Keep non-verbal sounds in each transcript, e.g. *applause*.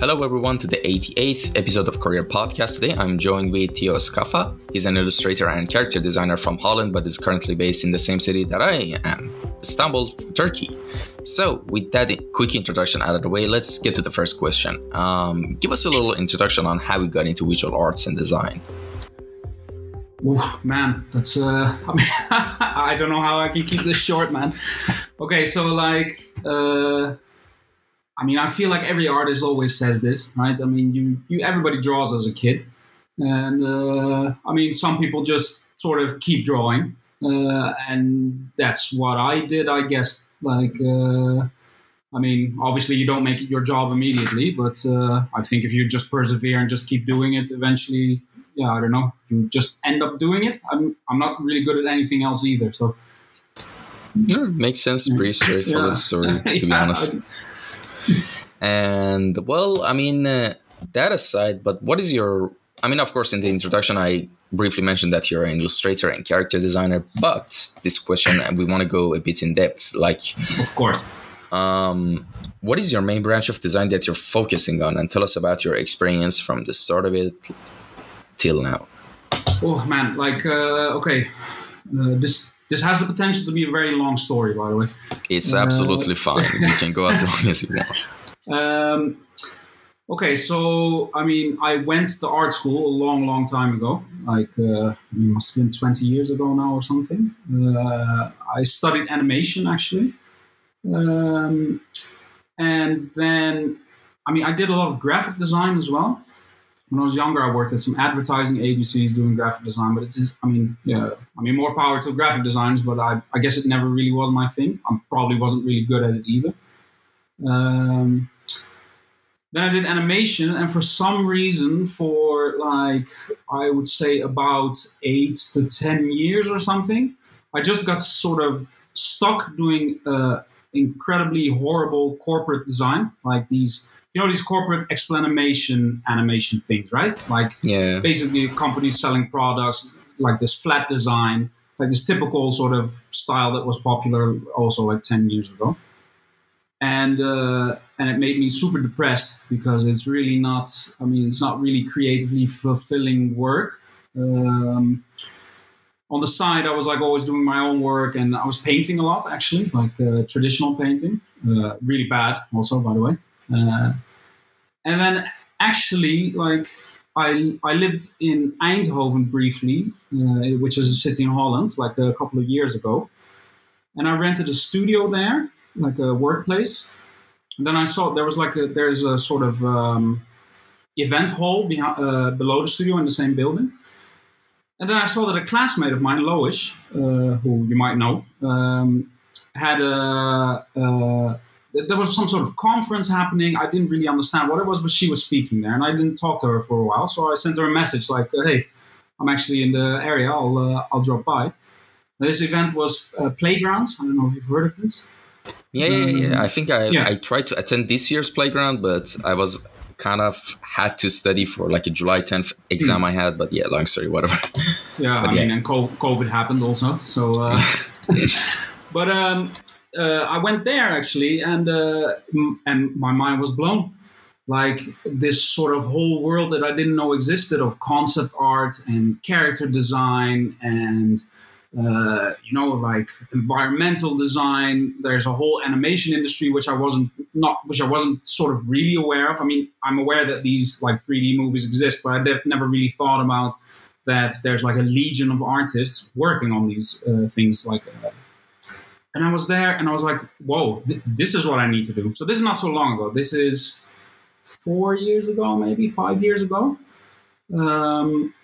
Hello, everyone, to the 88th episode of Career Podcast. Today, I'm joined with Theo Skafa. He's an illustrator and character designer from Holland, but is currently based in the same city that I am, Istanbul, Turkey. So, with that quick introduction out of the way, let's get to the first question. Um, give us a little introduction on how you got into visual arts and design. Oof, man, that's uh, *laughs* I mean, *laughs* I don't know how I can keep this short, man. Okay, so like, uh, I mean, I feel like every artist always says this, right? I mean, you, you, everybody draws as a kid, and uh, I mean, some people just sort of keep drawing, uh, and that's what I did, I guess. Like, uh, I mean, obviously, you don't make it your job immediately, but uh, I think if you just persevere and just keep doing it, eventually yeah, I don't know, you just end up doing it. I'm I'm not really good at anything else either. So no, makes sense. Pretty straightforward yeah. story, to *laughs* yeah, be honest. And well, I mean, uh, that aside, but what is your? I mean, of course, in the introduction, I briefly mentioned that you're an illustrator and character designer. But this question, and we want to go a bit in depth. Like, of course. Um, what is your main branch of design that you're focusing on? And tell us about your experience from the start of it till now? Oh man, like uh, okay, uh, this this has the potential to be a very long story. By the way, it's uh, absolutely fine. You can go as long as you want. *laughs* Um, okay, so I mean, I went to art school a long, long time ago. Like, uh, I mean, must have been twenty years ago now or something. Uh, I studied animation actually, um, and then I mean, I did a lot of graphic design as well when I was younger, I worked at some advertising agencies doing graphic design. But it's just, I mean, yeah, I mean, more power to graphic designers. But I, I guess it never really was my thing. I probably wasn't really good at it either. Um, then I did animation, and for some reason, for like I would say about eight to ten years or something, I just got sort of stuck doing uh, incredibly horrible corporate design, like these you know these corporate explanation animation things, right? Like yeah. basically companies selling products like this flat design, like this typical sort of style that was popular also like ten years ago. And uh, and it made me super depressed because it's really not. I mean, it's not really creatively fulfilling work. Um, on the side, I was like always doing my own work, and I was painting a lot actually, like uh, traditional painting. Uh, really bad, also by the way. Uh, and then actually, like I I lived in Eindhoven briefly, uh, which is a city in Holland, like a couple of years ago, and I rented a studio there, like a workplace. And then I saw there was like a there's a sort of um, event hall behind, uh, below the studio in the same building. And then I saw that a classmate of mine, Lois, uh, who you might know, um, had a, a, there was some sort of conference happening. I didn't really understand what it was, but she was speaking there, and I didn't talk to her for a while. So I sent her a message like, "Hey, I'm actually in the area. I'll uh, I'll drop by." This event was uh, Playgrounds. I don't know if you've heard of this. Yeah, yeah, yeah. I think I yeah. I tried to attend this year's Playground, but I was kind of had to study for like a July 10th exam mm. I had. But yeah, long story, whatever. Yeah, I yeah. mean, and COVID happened also. So, uh, *laughs* *laughs* but um, uh, I went there actually, and uh, and my mind was blown. Like this sort of whole world that I didn't know existed of concept art and character design and uh, you know like environmental design. There's a whole animation industry which I wasn't not which I wasn't sort of really aware of. I mean, I'm aware that these like 3D movies exist, but I never really thought about that. There's like a legion of artists working on these uh, things like uh, and I was there and I was like, whoa, th- this is what I need to do. So this is not so long ago. This is four years ago, maybe five years ago. Um,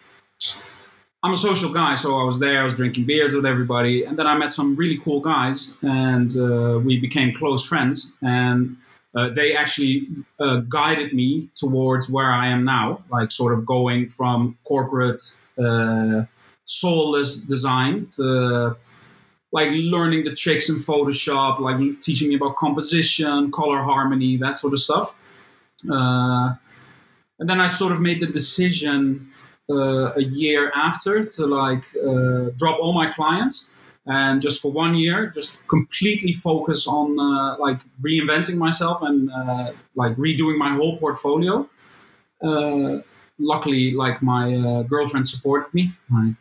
I'm a social guy, so I was there. I was drinking beers with everybody, and then I met some really cool guys, and uh, we became close friends. And uh, they actually uh, guided me towards where I am now, like sort of going from corporate uh, soulless design to like learning the tricks in Photoshop, like teaching me about composition, color harmony, that sort of stuff. Uh, and then I sort of made the decision uh, a year after to like uh, drop all my clients and just for one year, just completely focus on uh, like reinventing myself and uh, like redoing my whole portfolio. Uh, luckily, like my girlfriend supported me?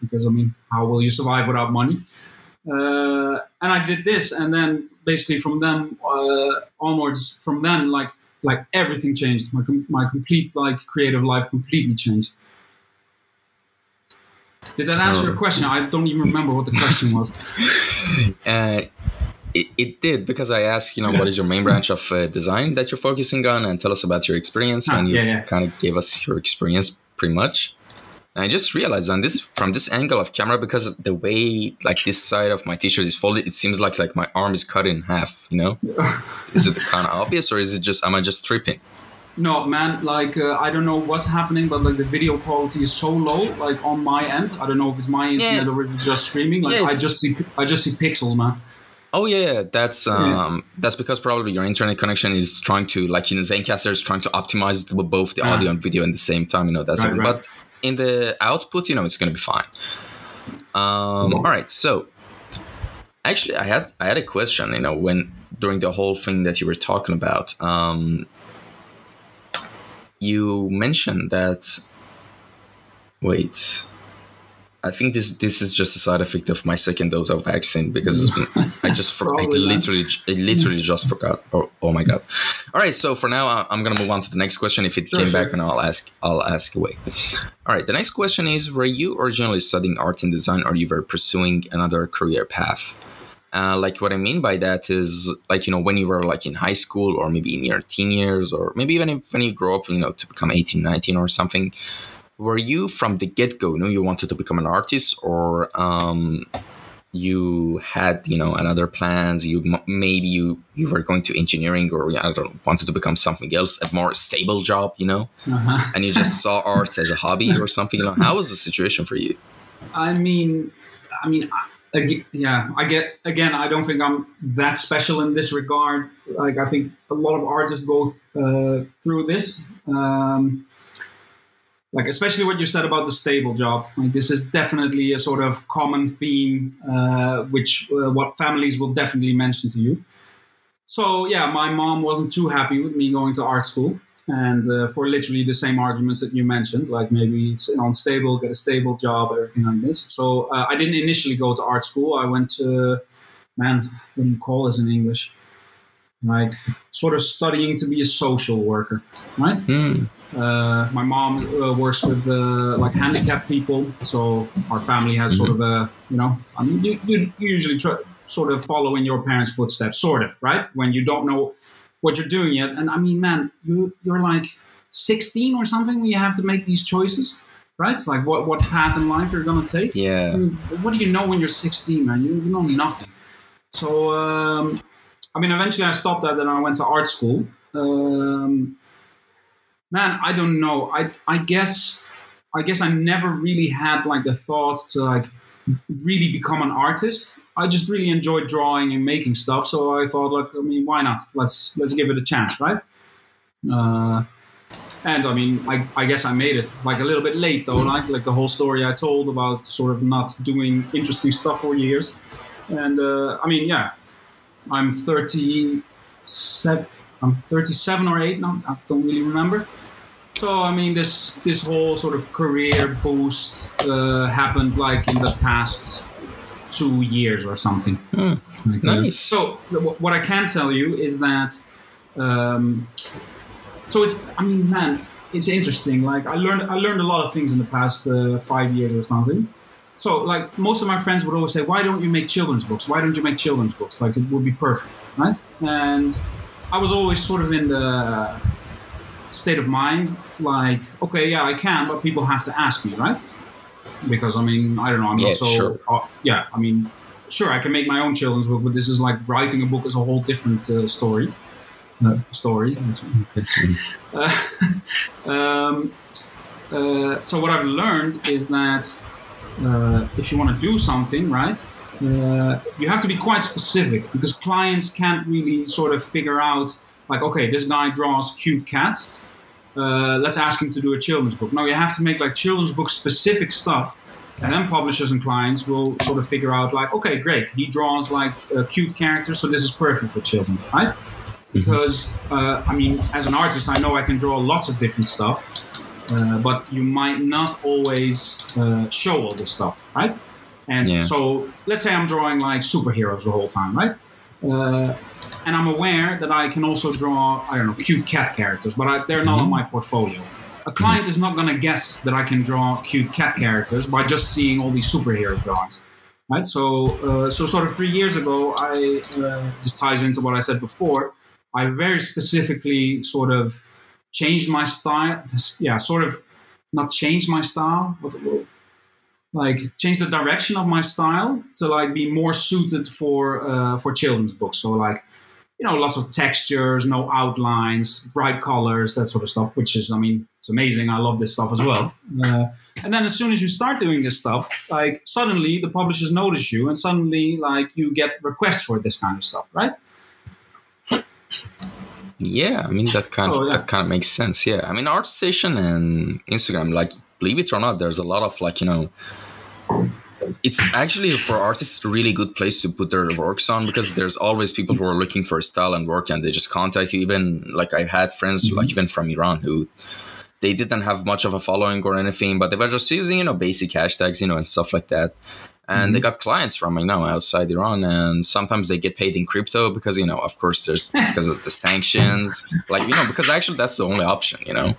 Because I mean, how will you survive without money? Uh, and I did this, and then basically from then uh, onwards, from then like like everything changed. My com- my complete like creative life completely changed. Did that answer your question? I don't even remember what the question was. *laughs* Uh, it, it did because I asked, you know, what is your main branch of uh, design that you're focusing on, and tell us about your experience, Ah, and you yeah, yeah. kind of gave us your experience pretty much. And I just realized on this from this angle of camera because of the way like this side of my t-shirt is folded, it seems like like my arm is cut in half. You know, *laughs* is it kind of obvious or is it just am I just tripping? No, man, like uh, I don't know what's happening, but like the video quality is so low, like on my end. I don't know if it's my internet Yeah. or if it's just streaming. Like I just see, I just see pixels, man. Oh yeah, yeah, that's um that's because probably your internet connection is trying to like you know Zencastr is trying to optimize both the Ah. audio and video at the same time. You know that's Right, right. but in the output, you know, it's gonna be fine. Um, all right, so actually, I had I had a question. You know, when during the whole thing that you were talking about, um, you mentioned that. Wait. I think this this is just a side effect of my second dose of vaccine because it's been, I *laughs* just for, I literally I literally just forgot. Oh, oh my god! All right, so for now I'm gonna move on to the next question. If it Sure, came sure. back, and I'll ask I'll ask away. All right, the next question is: Were you originally studying art and design, or you were pursuing another career path? Uh, like what I mean by that is like you know when you were like in high school or maybe in your teen years or maybe even if, when you grow up you know to become 18 19 or something were you from the get-go knew you wanted to become an artist or um, you had you know another plans you maybe you you were going to engineering or i don't know wanted to become something else a more stable job you know Uh-huh. and you just saw *laughs* art as a hobby or something you know how was the situation for you I mean, I mean, I- yeah. I get again. I don't think I'm that special in this regard. Like I think a lot of artists go uh, through this. Um, like especially what you said about the stable job. Like this is definitely a sort of common theme, uh, which uh, what families will definitely mention to you. So yeah, my mom wasn't too happy with me going to art school, and uh, for literally the same arguments that you mentioned, like maybe it's unstable, get a stable job, everything like this. So uh, I didn't initially go to art school. I went to, man, what do you call this in English? Like sort of studying to be a social worker, right? Hmm. Uh, my mom uh, works with uh, like handicapped people, so our family has sort of a you know I mean you, you usually try, sort of follow in your parents' footsteps, sort of right when you don't know what you're doing yet. And I mean, man, you you're like 16 or something when you have to make these choices, right? Like what what path in life you're gonna take. I yeah mean, what do you know when you're 16, man? You, you know nothing. So, um, I mean, eventually I stopped that and I went to art school. Um, man, I don't know. I, I guess, I guess I never really had like the thought to like really become an artist. I just really enjoyed drawing and making stuff. So I thought, like, I mean, why not? Let's let's give it a chance, right? Uh, and I mean, I, I guess I made it like a little bit late though, like like the whole story I told about sort of not doing interesting stuff for years. And uh, I mean, yeah, I'm 37. I'm 37 or 8 now. I don't really remember. So I mean, this this whole sort of career boost uh, happened like in the past two years or something. Like, uh, Nice. so what I can tell you is that. Um, so it's. I mean, man, it's interesting. Like I learned. I learned a lot of things in the past uh, five years or something. So like most of my friends would always say, "Why don't you make children's books? Why don't you make children's books? Like it would be perfect, right?" And I was always sort of in the state of mind like, okay, yeah, I can, but people have to ask me, right? Because I mean, I don't know, I'm Yeah, not so. sure. uh, yeah, I mean, sure, I can make my own children's book, but this is like writing a book is a whole different uh, story. Uh, story. Okay. *laughs* Uh, *laughs* um, uh, so what I've learned is that uh, if you want to do something, right, uh, you have to be quite specific because clients can't really sort of figure out, like, okay, this guy draws cute cats. Uh, let's ask him to do a children's book. No, you have to make like children's book specific stuff and then publishers and clients will sort of figure out like, okay, great, he draws like uh, cute characters, so this is perfect for children, right? Because uh, I mean, as an artist, I know I can draw lots of different stuff, uh, but you might not always uh, show all this stuff, right? And Yeah. so, let's say I'm drawing like superheroes the whole time, right? Uh, and I'm aware that I can also draw, I don't know, cute cat characters, but I, they're not on my portfolio. A client is not going to guess that I can draw cute cat characters by just seeing all these superhero drawings, right? So, uh, so sort of three years ago, I uh, this ties into what I said before. I very specifically sort of changed my style. Yeah, sort of not changed my style, but like change the direction of my style to like be more suited for uh, for children's books. So like you know lots of textures, no outlines, bright colors, that sort of stuff. Which is, I mean, it's amazing. I love this stuff as well. Uh, and then as soon as you start doing this stuff, like suddenly the publishers notice you, and suddenly like you get requests for this kind of stuff, right? Yeah, I mean that kind So, of yeah. that kind of makes sense. Yeah, I mean ArtStation and Instagram, like believe it or not, there's a lot of like you know, it's actually for artists a really good place to put their works on because there's always people who are looking for style and work and they just contact you. Even like I've had friends mm-hmm. like even from Iran who they didn't have much of a following or anything, but they were just using you know basic hashtags, you know, and stuff like that. And they got clients from you know outside Iran, and sometimes they get paid in crypto because you know, of course, there's *laughs* because of the sanctions, like you know, because actually that's the only option, you know.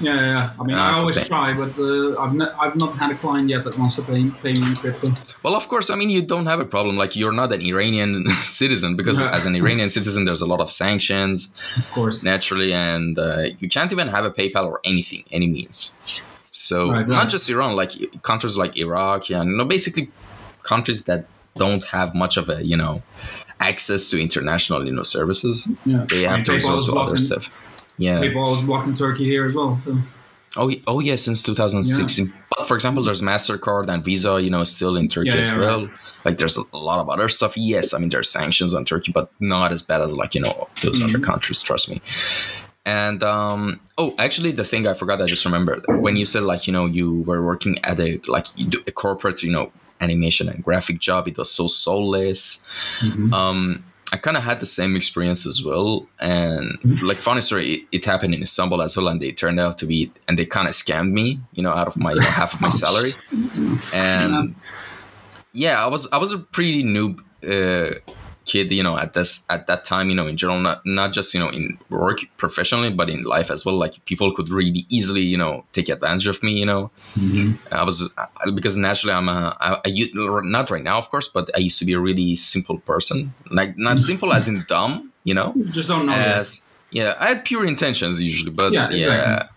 Yeah, yeah. I mean, Ah, I always okay. try, but uh, I've not I've not had a client yet that wants to pay, pay me in crypto. Well, of course, I mean, you don't have a problem. Like you're not an Iranian *laughs* citizen because as an Iranian citizen, there's a lot of sanctions Of course. naturally, and uh, you can't even have a PayPal or anything, any means. So Right, not right. just Iran, like countries like Iraq, yeah, you know, basically countries that don't have much of a you know access to international you know services. Yeah. They I have mean, to PayPal resort to other in- stuff. Yeah. PayPal is blocked in Turkey here as well. So. Oh, oh yeah, since 2016. But for example, there's Mastercard and Visa, you know, still in Turkey Yeah, as yeah, well. right. Like there's a lot of other stuff. Yes, I mean there's sanctions on Turkey, but not as bad as like you know those other Mhm. countries. Trust me. And um, oh, actually, the thing I forgot, I just remembered when you said like you know you were working at a like a corporate you know animation and graphic job. It was so soulless Mhm. um i kind of had the same experience as well and like funny story it, it happened in istanbul as well and they turned out to be and they kind of scammed me you know out of my you know, half of my *laughs* salary and yeah i was i was a pretty noob uh, kid you know at this at that time you know in general not, not just you know in work professionally but in life as well like people could really easily you know take advantage of me you know Mhm. I was because naturally I'm a I, I not right now of course, but I used to be a really simple person, like not simple as in dumb, you know. Just don't know. As yeah, I had pure intentions usually, but Yeah, yeah. exactly.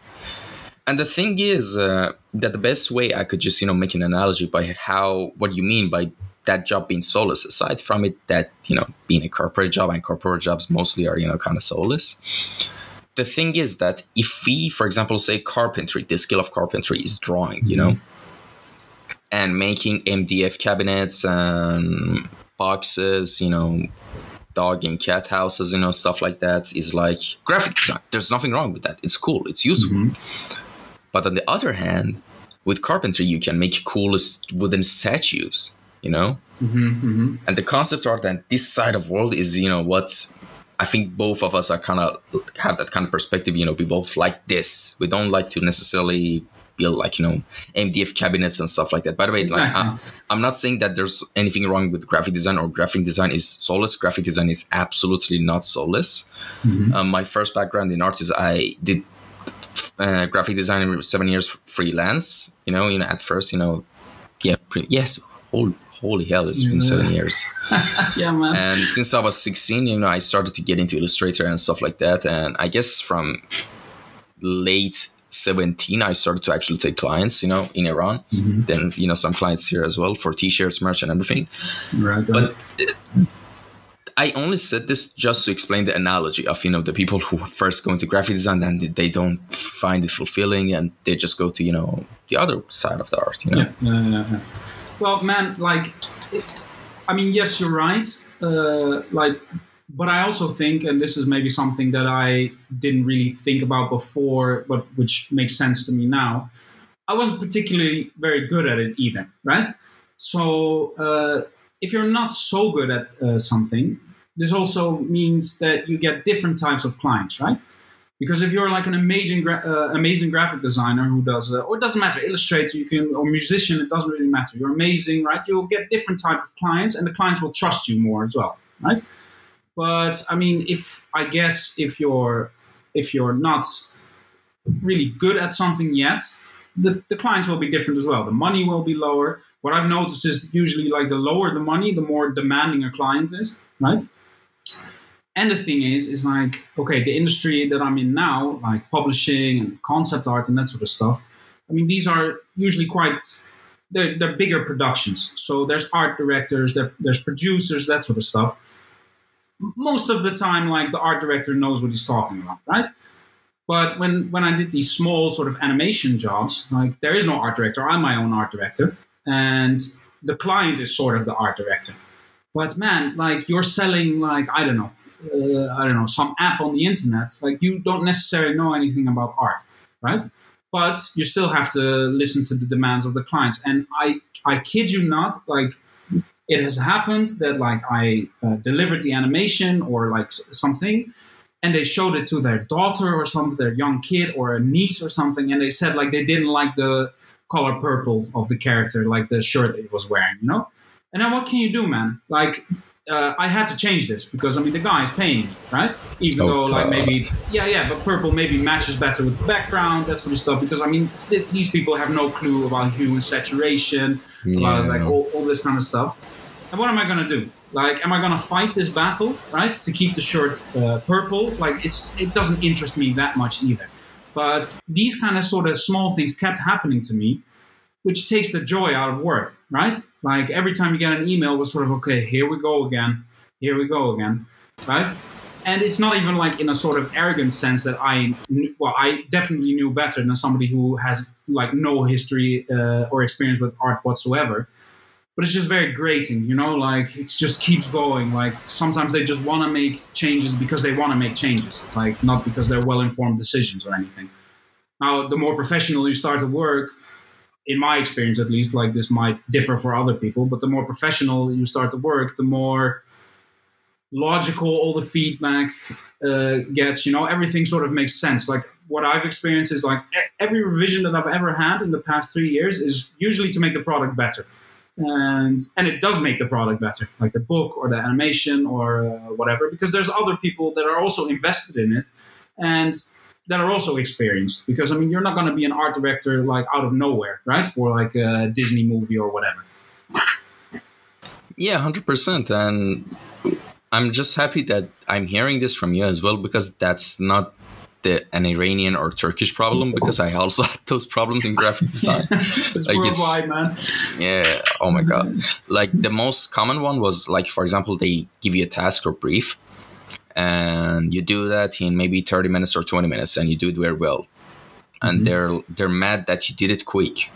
And the thing is uh, that the best way I could just you know make an analogy by how what you mean by that job being soulless, aside from it that you know being a corporate job and corporate jobs mostly are you know kind of soulless the thing is that if we, for example, say carpentry, the skill of carpentry is drawing, you know, and making MDF cabinets and boxes, you know, dog and cat houses, you know, stuff like that is like graphic design. There's nothing wrong with that. It's cool. It's useful. Mhm. But on the other hand, with carpentry, you can make coolest wooden statues, you know? Mhm, mhm. and the concept art and this side of world is you know what i think both of us are kind of have that kind of perspective you know we both like this we don't like to necessarily build like you know mdf cabinets and stuff like that by the way like Exactly. I, i'm not saying that there's anything wrong with graphic design or graphic design is soulless graphic design is absolutely not soulless Mhm. um, my first background in art is i did uh, graphic design seven years freelance you know you know at first you know yeah pre- yes holy, holy hell it's been Yeah. seven years *laughs* yeah, man. and since I was 16, you know, I started to get into Illustrator and stuff like that. And I guess from late 17, I started to actually take clients, you know, in Iran. Mhm. Then, you know, some clients here as well for t-shirts, merch, and everything. Right. But I only said this just to explain the analogy of, you know, the people who first go into graphic design and they don't find it fulfilling and they just go to, you know, the other side of the art, you know? yeah, yeah, yeah, yeah. Well, man, like, I mean, yes, you're right. Uh, like, but I also think, and this is maybe something that I didn't really think about before, but which makes sense to me now. I wasn't particularly very good at it either, right? So uh, if you're not so good at uh, something, this also means that you get different types of clients, right? Because if you're like an amazing, gra- uh, amazing graphic designer who does, uh, or it doesn't matter, illustrator, you can, or musician, it doesn't really matter. You're amazing, right? You'll get different type of clients, and the clients will trust you more as well, right? But I mean, if I guess if you're if you're not really good at something yet, the, the clients will be different as well. The money will be lower. What I've noticed is usually like the lower the money, the more demanding a client is, right? And the thing is, is like, okay, the industry that I'm in now, like publishing and concept art and that sort of stuff, I mean, these are usually quite, they're, they're bigger productions. So there's art directors, there, there's producers, that sort of stuff. Most of the time, like the art director knows what he's talking about, right? But when, when I did these small sort of animation jobs, like there is no art director, I'm my own art director. And the client is sort of the art director. But man, like you're selling like, I don't know, uh, I don't know, some app on the internet, like you don't necessarily know anything about art, right? But you still have to listen to the demands of the clients. And I, I kid you not, like it has happened that like I uh, delivered the animation or like something, and they showed it to their daughter or something, their young kid or a niece or something, and they said like they didn't like the color purple of the character, like the shirt that he was wearing, you know. And then what can you do, man? Like uh, I had to change this because I mean the guy is paying me, right? Even oh, though like maybe yeah yeah, but purple maybe matches better with the background, that sort of stuff. Because I mean this, these people have no clue about hue and saturation, yeah. about like all, all this kind of stuff. And what am I gonna do? Like, am I gonna fight this battle, right, to keep the shirt uh, purple? Like, it's it doesn't interest me that much either. But these kind of sort of small things kept happening to me, which takes the joy out of work, right? Like every time you get an email, was sort of okay. Here we go again. Here we go again, right? And it's not even like in a sort of arrogant sense that I, well, I definitely knew better than somebody who has like no history uh, or experience with art whatsoever. But it's just very grating, you know. Like it just keeps going. Like sometimes they just want to make changes because they want to make changes, like not because they're well-informed decisions or anything. Now, the more professional you start to work, in my experience at least, like this might differ for other people, but the more professional you start to work, the more logical all the feedback uh, gets. You know, everything sort of makes sense. Like what I've experienced is like every revision that I've ever had in the past three years is usually to make the product better. And and it does make the product better, like the book or the animation or uh, whatever, because there's other people that are also invested in it, and that are also experienced because I mean you're not going to be an art director like out of nowhere, right? For like a Disney movie or whatever. Yeah, hundred percent, and I'm just happy that I'm hearing this from you as well because that's not the, an Iranian or Turkish problem because I also *laughs* had those problems in graphic design. *laughs* it's like worldwide, man. Yeah. Oh my god. like the most common one was like, for example, they give you a task or brief, and you do that in maybe 30 minutes or 20 minutes and you do it very well. And mm-hmm. they're they're mad that you did it quick.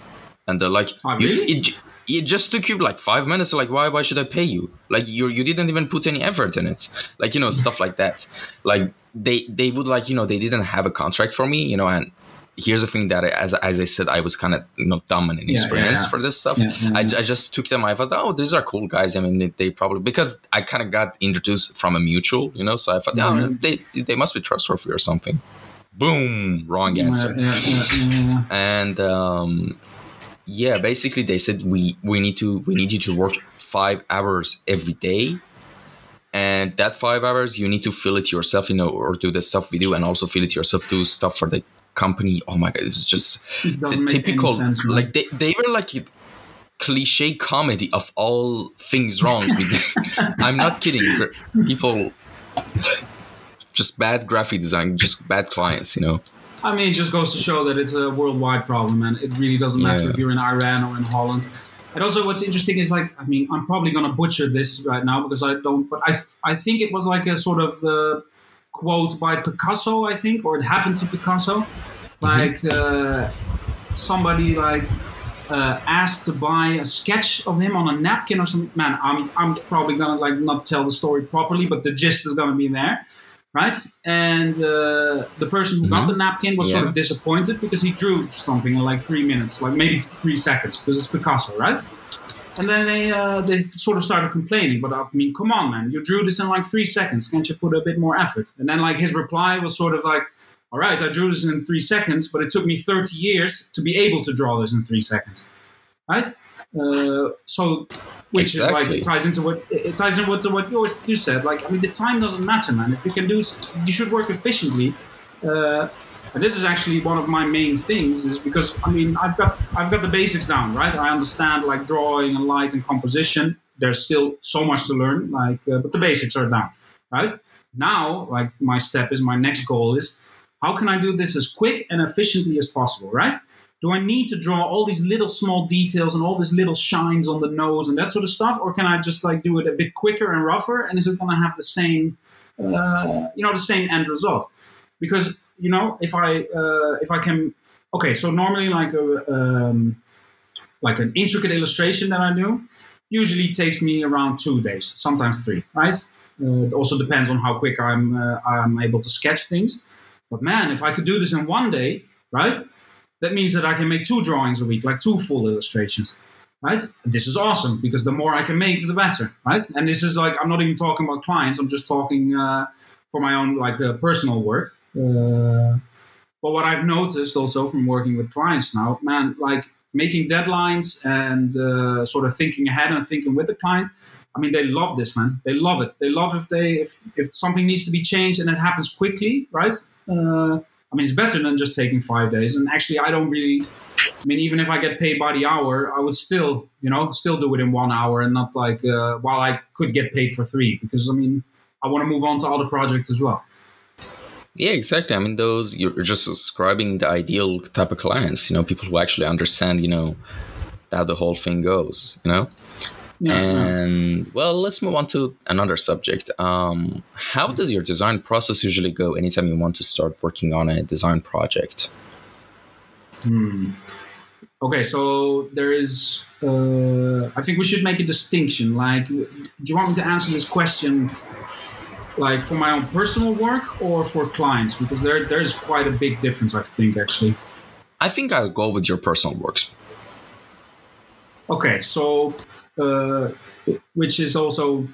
And they're like oh, really? it, it just took you like five minutes like why why should i pay you? Like you you didn't even put any effort in it. Like you know stuff like that. Like they they would like you know they didn't have a contract for me you know and here's the thing that I, as, as I said, I was kind of you know, dumb and inexperienced yeah, yeah, for this stuff. Yeah, I, I just took them. I thought, oh, these are cool guys. I mean, they, they probably because I kind of got introduced from a mutual, you know. So I thought, mm-hmm. oh, they they must be trustworthy or something. Boom, wrong answer. And um, yeah, basically they said we we need to we need you to work five hours every day and that five hours you need to fill it yourself you know or do the stuff we do and also fill it yourself do stuff for the company. Oh my god, it's just the typical. Sense, like they, they were like a cliche comedy of all things wrong. *laughs* *laughs* I'm not kidding. People just bad graphic design, just bad clients. You know. I mean, it just goes to show that it's a worldwide problem, and it really doesn't matter yeah. if you're in Iran or in Holland. And also, what's interesting is like, I mean, I'm probably gonna butcher this right now because I don't, but I, I think it was like a sort of uh, quote by Picasso, I think, or it happened to Picasso. Mm-hmm. Like uh, somebody like uh, asked to buy a sketch of him on a napkin or something. Man, I'm I'm probably gonna like not tell the story properly, but the gist is gonna be there, right? And uh, the person who mm-hmm. got the napkin was yeah. sort of disappointed because he drew something in like three minutes, like maybe three seconds, because it's Picasso, right? And then they uh, they sort of started complaining, but I mean, come on, man, you drew this in like three seconds. Can't you put a bit more effort? And then like his reply was sort of like, all right, I drew this in three seconds, but it took me 30 years to be able to draw this in three seconds, right? Uh, so, which exactly. is like it ties into what it ties into what, what yours, you said. Like, I mean, the time doesn't matter, man. If you can do, you should work efficiently. Uh, and this is actually one of my main things, is because I mean, I've got I've got the basics down, right? I understand like drawing and light and composition. There's still so much to learn, like, uh, but the basics are down, right? Now, like, my step is my next goal is how can I do this as quick and efficiently as possible, right? Do I need to draw all these little small details and all these little shines on the nose and that sort of stuff, or can I just like do it a bit quicker and rougher? And is it going to have the same, uh, you know, the same end result? Because you know, if I uh, if I can, okay, so normally like a um, like an intricate illustration that I do usually takes me around two days, sometimes three, right? Uh, it also depends on how quick I'm uh, I'm able to sketch things. But man, if I could do this in one day, right? That means that I can make two drawings a week, like two full illustrations, right? This is awesome because the more I can make, the better, right? And this is like I'm not even talking about clients. I'm just talking uh, for my own like uh, personal work. Uh, but what I've noticed also from working with clients now, man, like making deadlines and uh, sort of thinking ahead and thinking with the client. I mean, they love this, man. They love it. They love if they if if something needs to be changed and it happens quickly, right? Uh, I mean, it's better than just taking five days. And actually, I don't really. I mean, even if I get paid by the hour, I would still, you know, still do it in one hour and not like uh, while I could get paid for three because I mean, I want to move on to other projects as well. Yeah, exactly. I mean, those you're just describing the ideal type of clients. You know, people who actually understand. You know, how the whole thing goes. You know. Yeah, and well, let's move on to another subject. Um, how does your design process usually go anytime you want to start working on a design project? Hmm. Okay, so there is. Uh, I think we should make a distinction. Like, do you want me to answer this question, like for my own personal work or for clients? Because there, there's quite a big difference. I think actually. I think I'll go with your personal works. Okay, so uh, which is also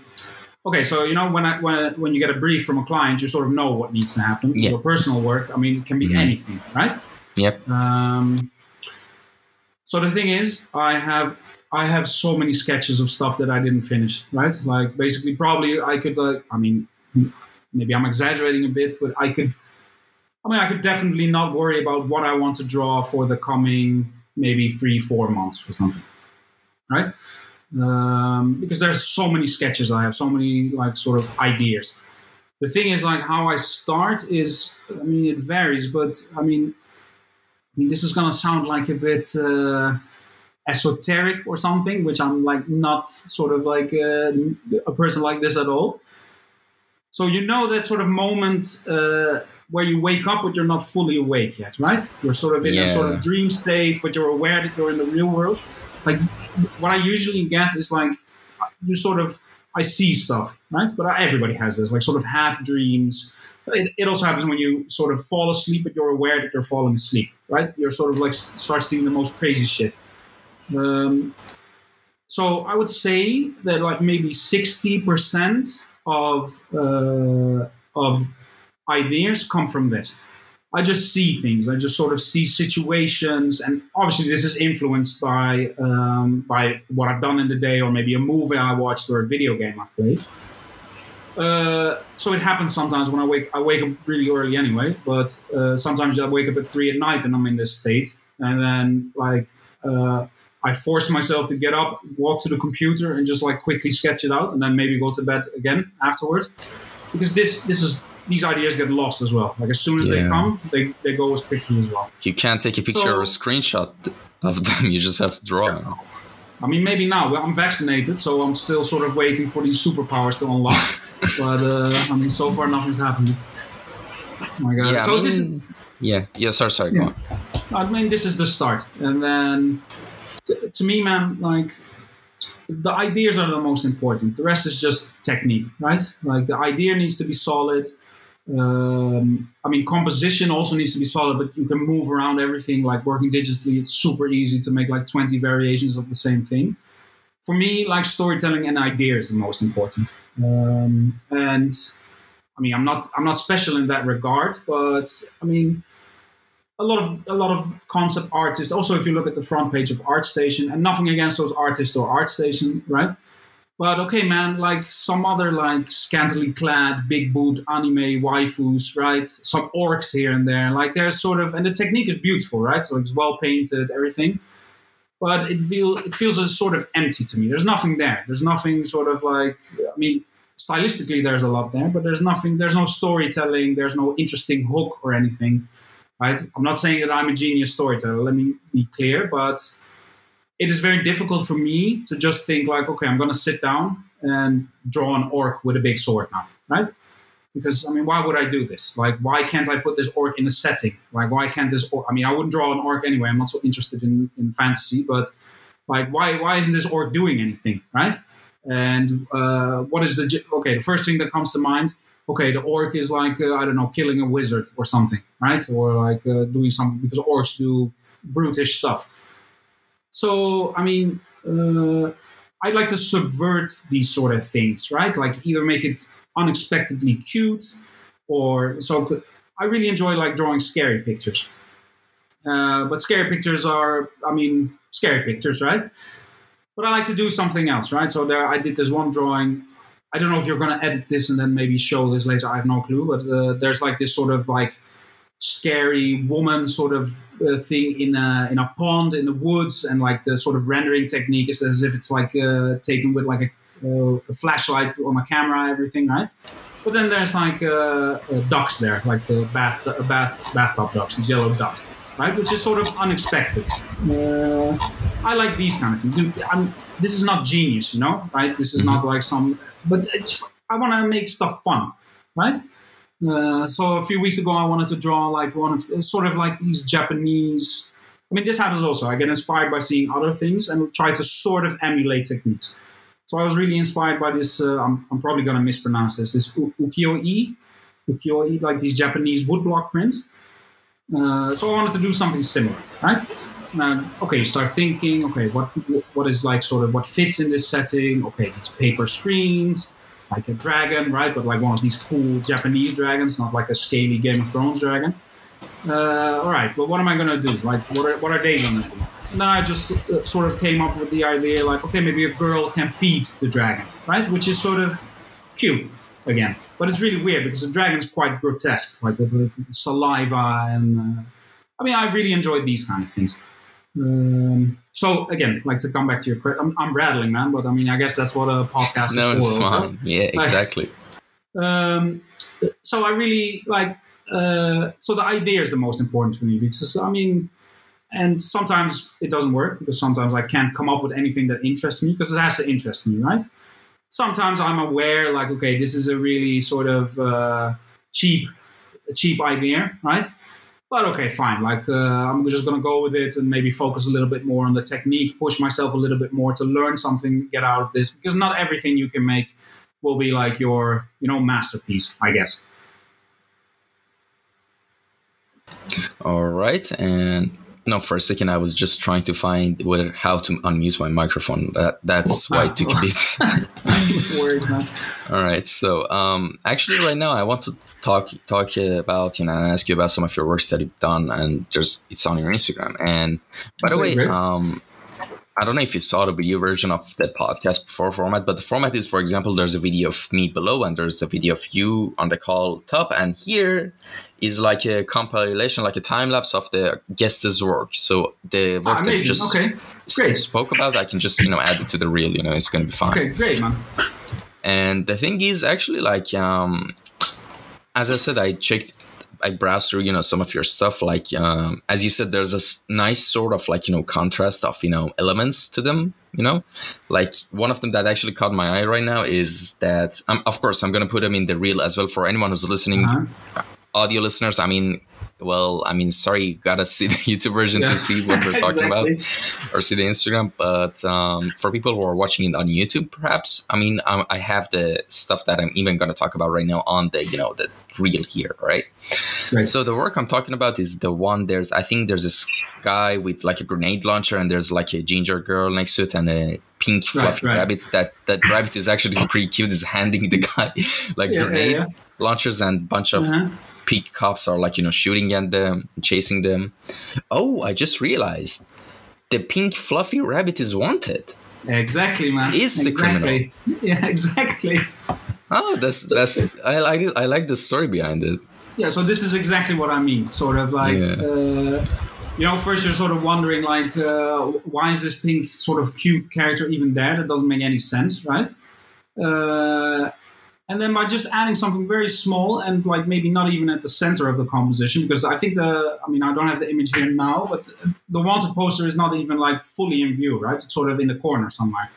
okay. So you know when I, when when you get a brief from a client, you sort of know what needs to happen. Yeah. Your personal work, I mean, it can be mm-hmm. anything, right? Yep. Um, so the thing is, I have I have so many sketches of stuff that I didn't finish, right? Like basically, probably I could. Uh, I mean, maybe I'm exaggerating a bit, but I could. I mean, I could definitely not worry about what I want to draw for the coming maybe three, four months or something, right? um, because there's so many sketches I have, so many like sort of ideas. The thing is, like how I start is, I mean, it varies, but I mean, I mean, this is gonna sound like a bit uh, esoteric or something, which I'm like not sort of like uh, a person like this at all. So you know that sort of moment uh, where you wake up but you're not fully awake yet, right? You're sort of in yeah. a sort of dream state, but you're aware that you're in the real world. Like what I usually get is like you sort of I see stuff, right? But everybody has this, like sort of half dreams. It, it also happens when you sort of fall asleep, but you're aware that you're falling asleep, right? You're sort of like start seeing the most crazy shit. Um, so I would say that like maybe sixty percent of uh, of ideas come from this. I just see things. I just sort of see situations, and obviously this is influenced by um, by what I've done in the day, or maybe a movie I watched or a video game I've played. Uh, so it happens sometimes when I wake. I wake up really early anyway, but uh, sometimes I wake up at three at night and I'm in this state, and then like uh, I force myself to get up, walk to the computer, and just like quickly sketch it out, and then maybe go to bed again afterwards, because this this is these ideas get lost as well. Like as soon as yeah. they come, they, they go as quickly as well. You can't take a picture so, or a screenshot of them. *laughs* You just have to draw them. I mean, maybe now I'm vaccinated, so I'm still sort of waiting for these superpowers to unlock. *laughs* but uh, I mean, so far nothing's happened. Oh my God! Yeah, so I mean, this is yeah, yeah. Sorry, sorry. Yeah. Go on. I mean, this is the start, and then t- to me, man, like the ideas are the most important. The rest is just technique, right? Like the idea needs to be solid Um, I mean, composition also needs to be solid, but you can move around everything. Like working digitally, it's super easy to make like 20 variations of the same thing. For me, like storytelling and idea is the most important. Um, and I mean, I'm not I'm not special in that regard, but I mean, a lot of a lot of concept artists. Also, if you look at the front page of ArtStation, and nothing against those artists or ArtStation, right? But okay, man, like some other like scantily clad, big boot anime waifus, right? Some orcs here and there. Like there's sort of, and the technique is beautiful, right? So it's well painted, everything. But it feel it feels as sort of empty to me. There's nothing there. There's nothing sort of like. I mean, stylistically, there's a lot there, but there's nothing. There's no storytelling. There's no interesting hook or anything, right? I'm not saying that I'm a genius storyteller. Let me be clear, but it is very difficult for me to just think like, okay, I'm going to sit down and draw an orc with a big sword now, right? Because I mean, why would I do this? Like, why can't I put this orc in a setting? Like, why can't this? Orc, I mean, I wouldn't draw an orc anyway. I'm not so interested in, in fantasy, but like, why why isn't this orc doing anything, right? And uh, what is the okay? The first thing that comes to mind. Okay, the orc is like uh, I don't know, killing a wizard or something, right? Or like uh, doing something because orcs do brutish stuff so, I mean, uh, I like to subvert these sort of things, right? Like either make it unexpectedly cute, or so. I really enjoy like drawing scary pictures. Uh, but scary pictures are, I mean, scary pictures, right? But I like to do something else, right? So there, I did this one drawing. I don't know if you're going to edit this and then maybe show this later. I have no clue. But uh, there's like this sort of like scary woman sort of uh, thing in a in a pond in the woods, and like the sort of rendering technique is as if it's like uh, taken with like a, uh, a, flashlight on a camera, everything, right? But then there's like uh, uh, ducks there, like bath, bath, bathtub ducks, these yellow ducks, right? Which is sort of unexpected. I like these kind of things. I'm, this is not genius, you know, right? This is not like some, but it's I want to make stuff fun, right? Uh, so a few weeks ago, I wanted to draw like one of sort of like these Japanese. I mean, this happens also. I get inspired by seeing other things and try to sort of emulate techniques. So I was really inspired by this. Uh, I'm, I'm, probably going to mispronounce this. This ukiyo-e, ukiyo-e, like these Japanese woodblock prints. Uh, so I wanted to do something similar, right? Uh, okay, you start thinking. Okay, what what is like sort of what fits in this setting? Okay, these paper screens like a dragon, right? But like one of these cool Japanese dragons, not like a scaly Game of Thrones dragon. Uh, all right, but what am I gonna do? Like, what are, what are they gonna do? And I just uh, sort of came up with the idea, like, okay, maybe a girl can feed the dragon, right? Which is sort of cute again, but it's really weird because the dragon's quite grotesque, like with the saliva and. Uh, I mean, I really enjoyed these kind of things. Um, so again, like to come back to your question, I'm, I'm, rattling, man, but I mean, I guess that's what a podcast no, is for. It's fine. Yeah, exactly. Like, um, so I really like. Uh, so the idea is the most important for me because I mean, and sometimes it doesn't work because sometimes I can't come up with anything that interests me because it has to interest me, right? Sometimes I'm aware, like, okay, this is a really sort of uh, cheap, cheap idea, right? But okay, fine. Like uh, I'm just gonna go with it and maybe focus a little bit more on the technique, push myself a little bit more to learn something, get out of this because not everything you can make will be like your you know masterpiece, I guess. All right, and no, for a second I was just trying to find whether how to unmute my microphone. That that's why it took a bit. *laughs* Worried, All right, so um, actually, right now I want to talk talk about you know and ask you about some of your works that you've done, and just it's on your Instagram. And by the way, um, I don't know if you saw the video version of the podcast before format, but the format is, for example, there's a video of me below and there's a video of you on the call top. And here is like a compilation, like a time lapse of the guest's work. So the work ah, that you just okay. great. spoke about, I can just, you know, add it to the reel, you know, it's going to be fine. Okay, great, man. And the thing is actually like, um, as I said, I checked I browse through, you know, some of your stuff. Like, um, as you said, there's a nice sort of like, you know, contrast of, you know, elements to them, you know, like one of them that actually caught my eye right now is that, um, of course, I'm going to put them in the reel as well for anyone who's listening, uh-huh. audio listeners. I mean, well, I mean, sorry, you gotta see the *laughs* YouTube version yeah. to see what we're *laughs* talking exactly. about, or see the Instagram. But um, for people who are watching it on YouTube, perhaps, I mean, I, um, I have the stuff that I'm even gonna talk about right now on the, you know, the reel here, right? right? So the work I'm talking about is the one. There's, I think, there's this guy with like a grenade launcher, and there's like a ginger girl next to it, and a pink fluffy right, right. rabbit. That that rabbit is actually *laughs* pretty cute. Is handing the guy like yeah, grenade yeah. launchers and bunch of. Uh-huh Pete cops are like you know shooting at them, chasing them. Oh, I just realized the pink fluffy rabbit is wanted. Exactly, man. Is exactly. the criminal? *laughs* Yeah, exactly. Oh, that's that's I like it. I like the story behind it. Yeah, so this is exactly what I mean. Sort of like. Yeah. Uh, you know, first you're sort of wondering, like, uh, why is this pink sort of cute character even there? That doesn't make any sense, right? Uh, and then by just adding something very small and like maybe not even at the center of the composition because i think the i mean i don't have the image here now but the wanted poster is not even like fully in view right? It's sort of in the corner somewhere.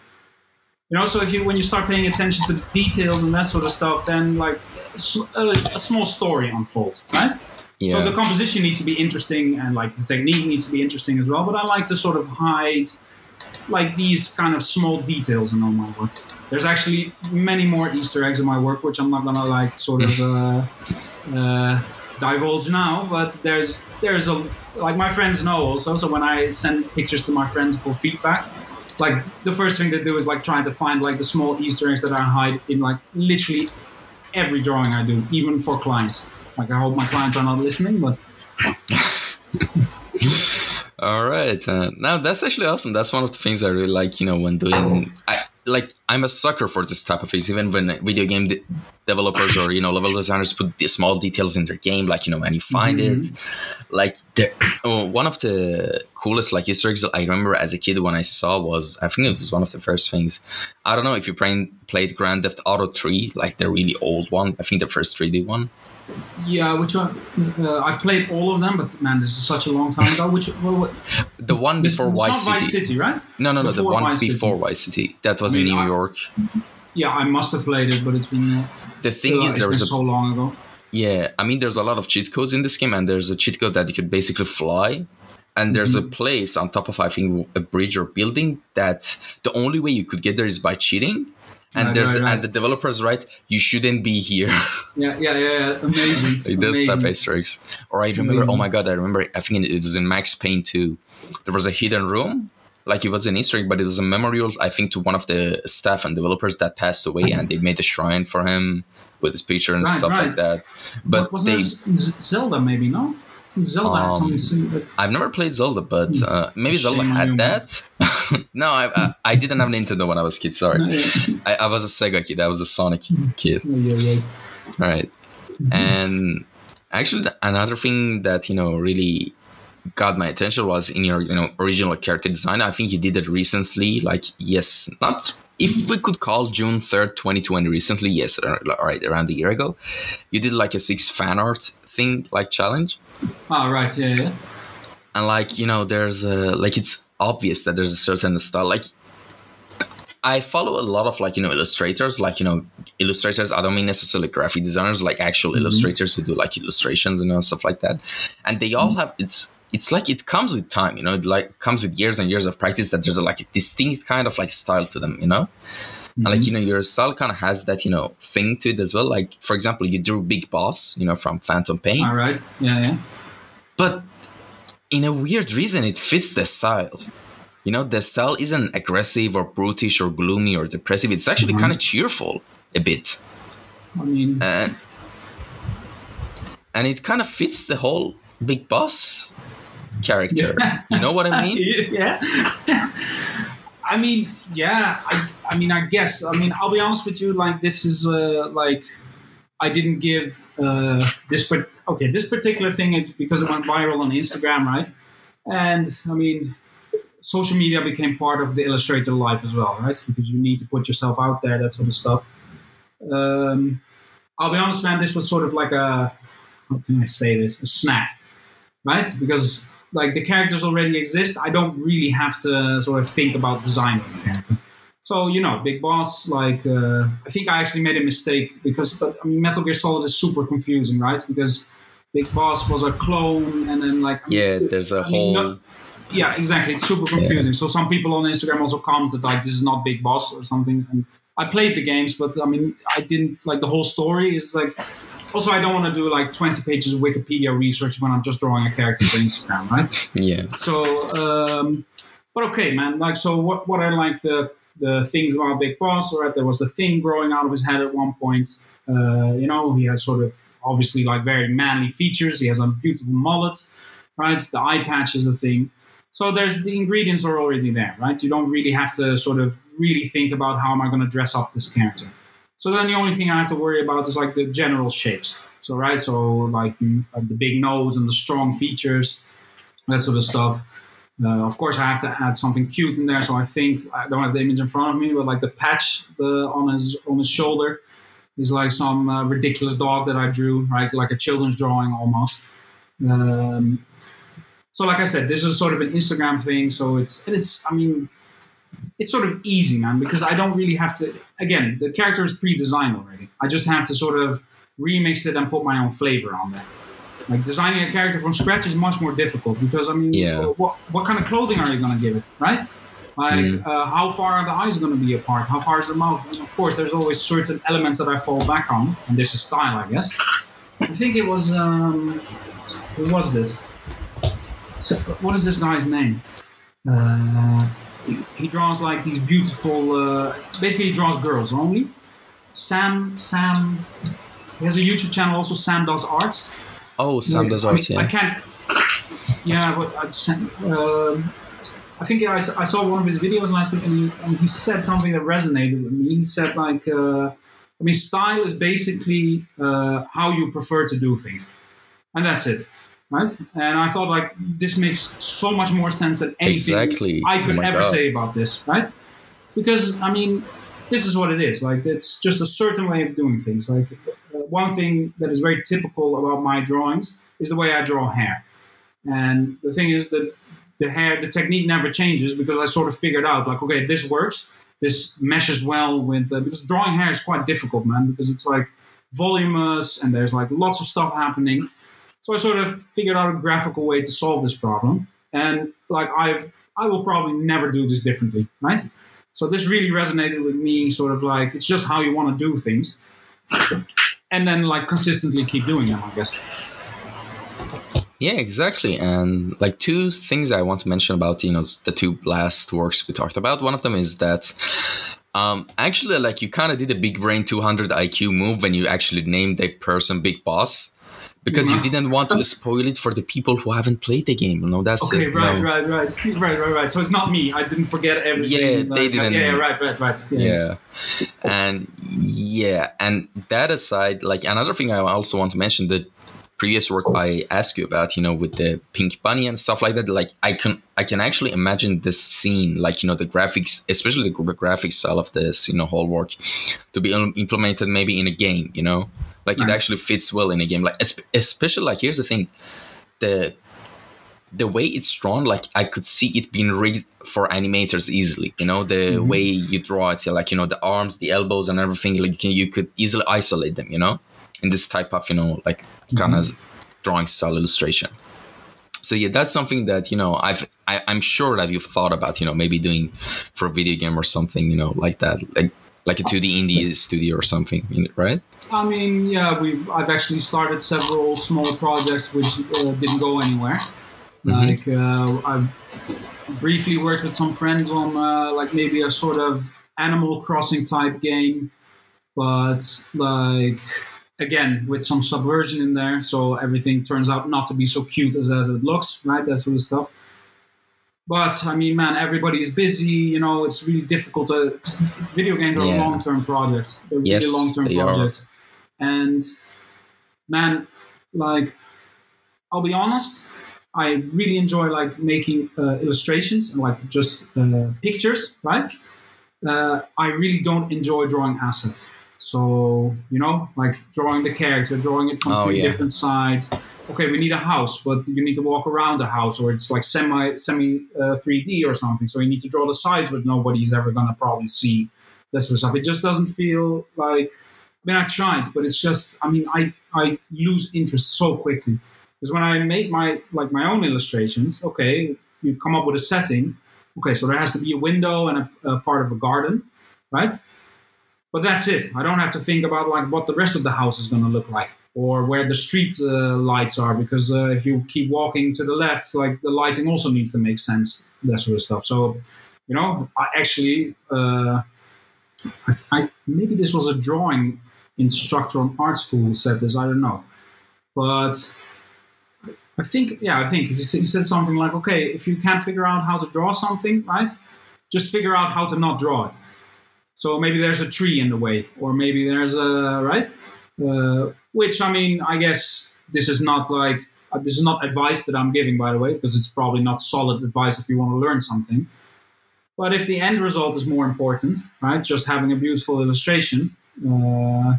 You know so if you when you start paying attention to the details and that sort of stuff then like a, uh, a small story unfolds right? Yeah. so the composition needs to be interesting and like the technique needs to be interesting as well but i like to sort of hide like these kind of small details in all my work there's actually many more Easter eggs in my work, which I'm not gonna like sort of *laughs* uh, uh, divulge now. But there's there's a like my friends know also. So when I send pictures to my friends for feedback, like the first thing they do is like trying to find like the small Easter eggs that I hide in like literally every drawing I do, even for clients. Like I hope my clients are not listening, but. *laughs* All right. Uh, now that's actually awesome. That's one of the things I really like. You know, when doing, I like I'm a sucker for this type of things. Even when video game de- developers or you know level designers put the small details in their game, like you know when you find mm-hmm. it, like the, oh, one of the coolest like Easter eggs I remember as a kid when I saw was I think it was one of the first things. I don't know if you played played Grand Theft Auto Three, like the really old one. I think the first 3D one. Yeah, which one? Uh, I've played all of them, but man, this is such a long time ago. *laughs* Which what, the one before Vice City. Vice City, right? No, no, no. Before the one Vice before City. Vice City. That was I mean, in New I, York. Yeah, I must have played it, but it's been. Uh, the thing uh, is, there was a, so long ago. Yeah, I mean, there's a lot of cheat codes in this game, and there's a cheat code that you could basically fly. And there's mm-hmm. a place on top of I think a bridge or building that the only way you could get there is by cheating and right, there's right, right. and the developers write you shouldn't be here. Yeah yeah yeah, yeah. *laughs* amazing like those type of easter eggs or i remember oh amazing. oh my god i remember i think it was in max payne 2 there was a hidden room like it was an easter egg but it was a memorial i think to one of the staff and developers that passed away and they made a shrine for him with his picture and stuff like that. But was they zelda maybe no Zelda um, like, I've never played Zelda, but hmm. uh, maybe Zelda had that. *laughs* no, I, I, I didn't have Nintendo when I was a kid. Sorry, I, I, was a Sega kid. I was a Sonic hmm. kid. Yeah, yeah. All right. mm-hmm. and actually, another thing that you know really got my attention was in your you know original character design. I think you did it recently. Like yes, not if we could call June 3rd, 2020 recently, yes, all right, around a year ago, you did like a six fan art thing, like challenge. Oh, right. Yeah, yeah. And like, you know, there's a, like, it's obvious that there's a certain style. Like, I follow a lot of like, you know, illustrators, like, you know, illustrators. I don't mean necessarily graphic designers, like actual mm-hmm. illustrators who do like illustrations and you know, stuff like that. And they all mm-hmm. have, it's, it's like it comes with time, you know, it like comes with years and years of practice that there's a, like a distinct kind of like style to them, you know? Mm-hmm. And like, you know, your style kind of has that, you know, thing to it as well. Like, for example, you drew Big Boss, you know, from Phantom Pain. All right. Yeah, yeah. But in a weird reason, it fits the style. You know, the style isn't aggressive or brutish or gloomy or depressive. It's actually mm-hmm. kind of cheerful a bit. I mean, uh, and it kind of fits the whole Big Boss character. *laughs* Yeah. You know what I mean? *laughs* yeah. I mean, yeah. I, I mean, I guess. I mean, I'll be honest with you. Like, this is uh, like, I didn't give uh, this. But okay, this particular thing. It's because it went viral on Instagram, right? And I mean, social media became part of the illustrator life as well, right? Because you need to put yourself out there, that sort of stuff. Um, I'll be honest, man. This was sort of like a how can I say this? A snack, right? Because like the characters already exist. I don't really have to sort of think about designing the character. So you know, Big Boss. Like uh, I think I actually made a mistake because, but I mean, Metal Gear Solid is super confusing, right? Because Big Boss was a clone, and then like Yeah, th- there's a I whole. no- yeah, exactly. It's super confusing. So some people on Instagram also commented like this is not Big Boss or something. And I played the games, but I mean I didn't like the whole story is like. Also, I don't want to do like 20 pages of Wikipedia research when I'm just drawing a character for Instagram, right? yeah. So, um, but okay, man. Like, so what? What I like the the things about Big Boss, right? There was the thing growing out of his head at one point. Uh, you know, he has sort of obviously like very manly features. He has a beautiful mullet, right? The eye patch is a thing. So there's the ingredients are already there, right? You don't really have to sort of really think about how am I going to dress up this character. So then the only thing I have to worry about is like the general shapes. So right, so like like the big nose and the strong features, that sort of stuff. Uh, of course, I have to add something cute in there. So I think I don't have the image in front of me, but like the patch the, on his on his shoulder is like some uh, ridiculous dog that I drew, right? Like a children's drawing almost. Um, so, like I said, this is sort of an Instagram thing. So it's and it's I mean, it's sort of easy, man, because I don't really have to. Again, the character is pre-designed already. I just have to sort of remix it and put my own flavor on there. Like designing a character from scratch is much more difficult because I mean, Yeah. uh, what what kind of clothing are you going to give it, right? Like, Mm. uh, how far are the eyes going to be apart? How far is the mouth? And of course, there's always certain elements that I fall back on, and this is style, I guess. I think it was um, who was this? So, what is this guy's name? Uh, he, he draws like these beautiful. Uh, basically, he draws girls only. Sam Sam. He has a YouTube channel also. Sam does arts. Oh, Sam does I, mean. I can't. Yeah, but send, um, I think I, I saw one of his videos last week, and he, and he said something that resonated with me. He said like, uh, I mean, style is basically uh, how you prefer to do things, and that's it, right? And I thought like this makes so much more sense than anything Exactly. I Oh could my ever God. say about this, right? Because I mean, this is what it is. Like it's just a certain way of doing things. Like uh, one thing that is very typical about my drawings is the way I draw hair. And the thing is that the hair, the technique never changes because I sort of figured out like, okay, this works. This meshes well with uh, because drawing hair is quite difficult, man. Because it's like voluminous and there's like lots of stuff happening. So I sort of figured out a graphical way to solve this problem. And like I've, I will probably never do this differently, right? So this really resonated with me. Sort of like it's just how you want to do things, and then like consistently keep doing them. I guess. Yeah, exactly. And like two things I want to mention about you know the two last works we talked about. One of them is that um, actually like you kind of did a big brain 200 IQ move when you actually named the person Big Boss because you didn't want to spoil it for the people who haven't played the game. You know that's Okay, it, right, know. right, right, *laughs* right, right, right. So it's not me. I didn't forget everything. Yeah, like, they didn't- Yeah, yeah, right, right, right. yeah and yeah and that aside like another thing i also want to mention the previous work i asked you about you know with the pink bunny and stuff like that like i can i can actually imagine this scene like you know the graphics especially the graphic style of this you know whole work to be implemented maybe in a game you know like it actually fits well in a game like especially like here's the thing the the way it's drawn, like I could see it being rigged for animators easily. You know, the Mhm. way you draw it, like you know, the arms, the elbows, and everything. Like you, can, you could easily isolate them. You know, in this type of you know like kind of drawing style illustration. So yeah, that's something that you know I've I, I'm sure that you've thought about. You know, maybe doing for a video game or something. You know, like that, like like a 2D indie studio or something, in it, right? I mean, yeah, we've I've actually started several small projects which uh, didn't go anywhere. Mhm. Like uh, I've briefly worked with some friends on uh, like maybe a sort of Animal Crossing type game, but like again with some subversion in there, so everything turns out not to be so cute as, as it looks, right? That sort of stuff. But I mean, man, everybody's busy. You know, it's really difficult to. Video games are Yeah. long-term projects. They're really Yes, long-term they are. And man, like, I'll be honest. I really enjoy like making uh, illustrations and like just uh, pictures, right? Uh, I really don't enjoy drawing assets. So you know, like drawing the character, drawing it from Oh, three yeah. different sides. Okay, we need a house, but you need to walk around the house, or it's like semi semi uh, 3D or something. So you need to draw the sides, but nobody's ever gonna probably see this sort of stuff. It just doesn't feel like. Mean, I tried, but it's just, I mean, I, I lose interest so quickly. Because when I make my like my own illustrations, okay, you come up with a setting. Okay, so there has to be a window and a, a part of a garden, right? But that's it. I don't have to think about like what the rest of the house is going to look like or where the street uh, lights are because uh, if you keep walking to the left, like the lighting also needs to make sense, that sort of stuff. So, you know, I actually, uh, I, I, maybe this was a drawing instructor on art school said this. I don't know, but I think, yeah, I think he said something like, okay, if you can't figure out how to draw something, right, just figure out how to not draw it. So maybe there's a tree in the way, or maybe there's a, right? Uh, which, I mean, I guess this is not like, uh, this is not advice that I'm giving, by the way, because it's probably not solid advice if you want to learn something. But if the end result is more important, right, just having a beautiful illustration, uh,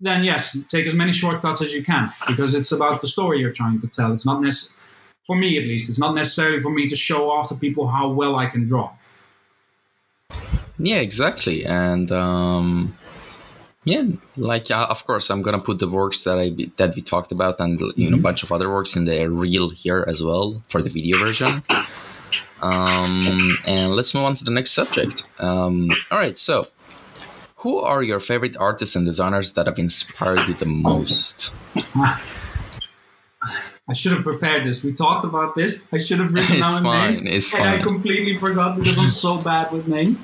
then yes, take as many shortcuts as you can because it's about the story you're trying to tell. It's not necessarily, for me at least, it's not necessarily for me to show off to people how well I can draw. Yeah, exactly. And um, yeah, like uh, of course, I'm gonna put the works that I that we talked about and you mm-hmm. know a bunch of other works in the reel here as well for the video version. Um, and let's move on to the next subject. Um, all right, so who are your favorite artists and designers that have inspired you the most? I should have prepared this. We talked about this. I should have written *laughs* down names. It's and fine. I completely forgot because I'm so *laughs* bad with names.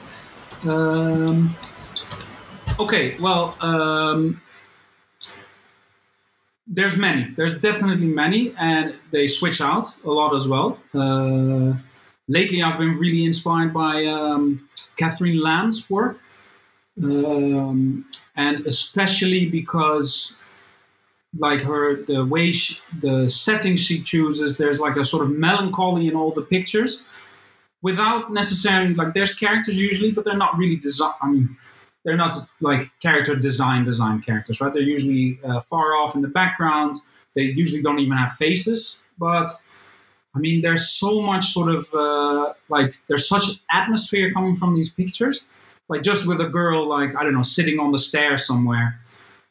Um, okay, well, um, there's many. There's definitely many, and they switch out a lot as well. Uh, lately, I've been really inspired by um, Catherine Lamb's work um, and especially because like her the way she, the setting she chooses there's like a sort of melancholy in all the pictures without necessarily like there's characters usually but they're not really design i mean they're not like character design design characters right? They're usually uh, far off in the background. They usually don't even have faces but i mean there's so much sort of uh, like there's such atmosphere coming from these pictures like just with a girl, like I don't know, sitting on the stairs somewhere,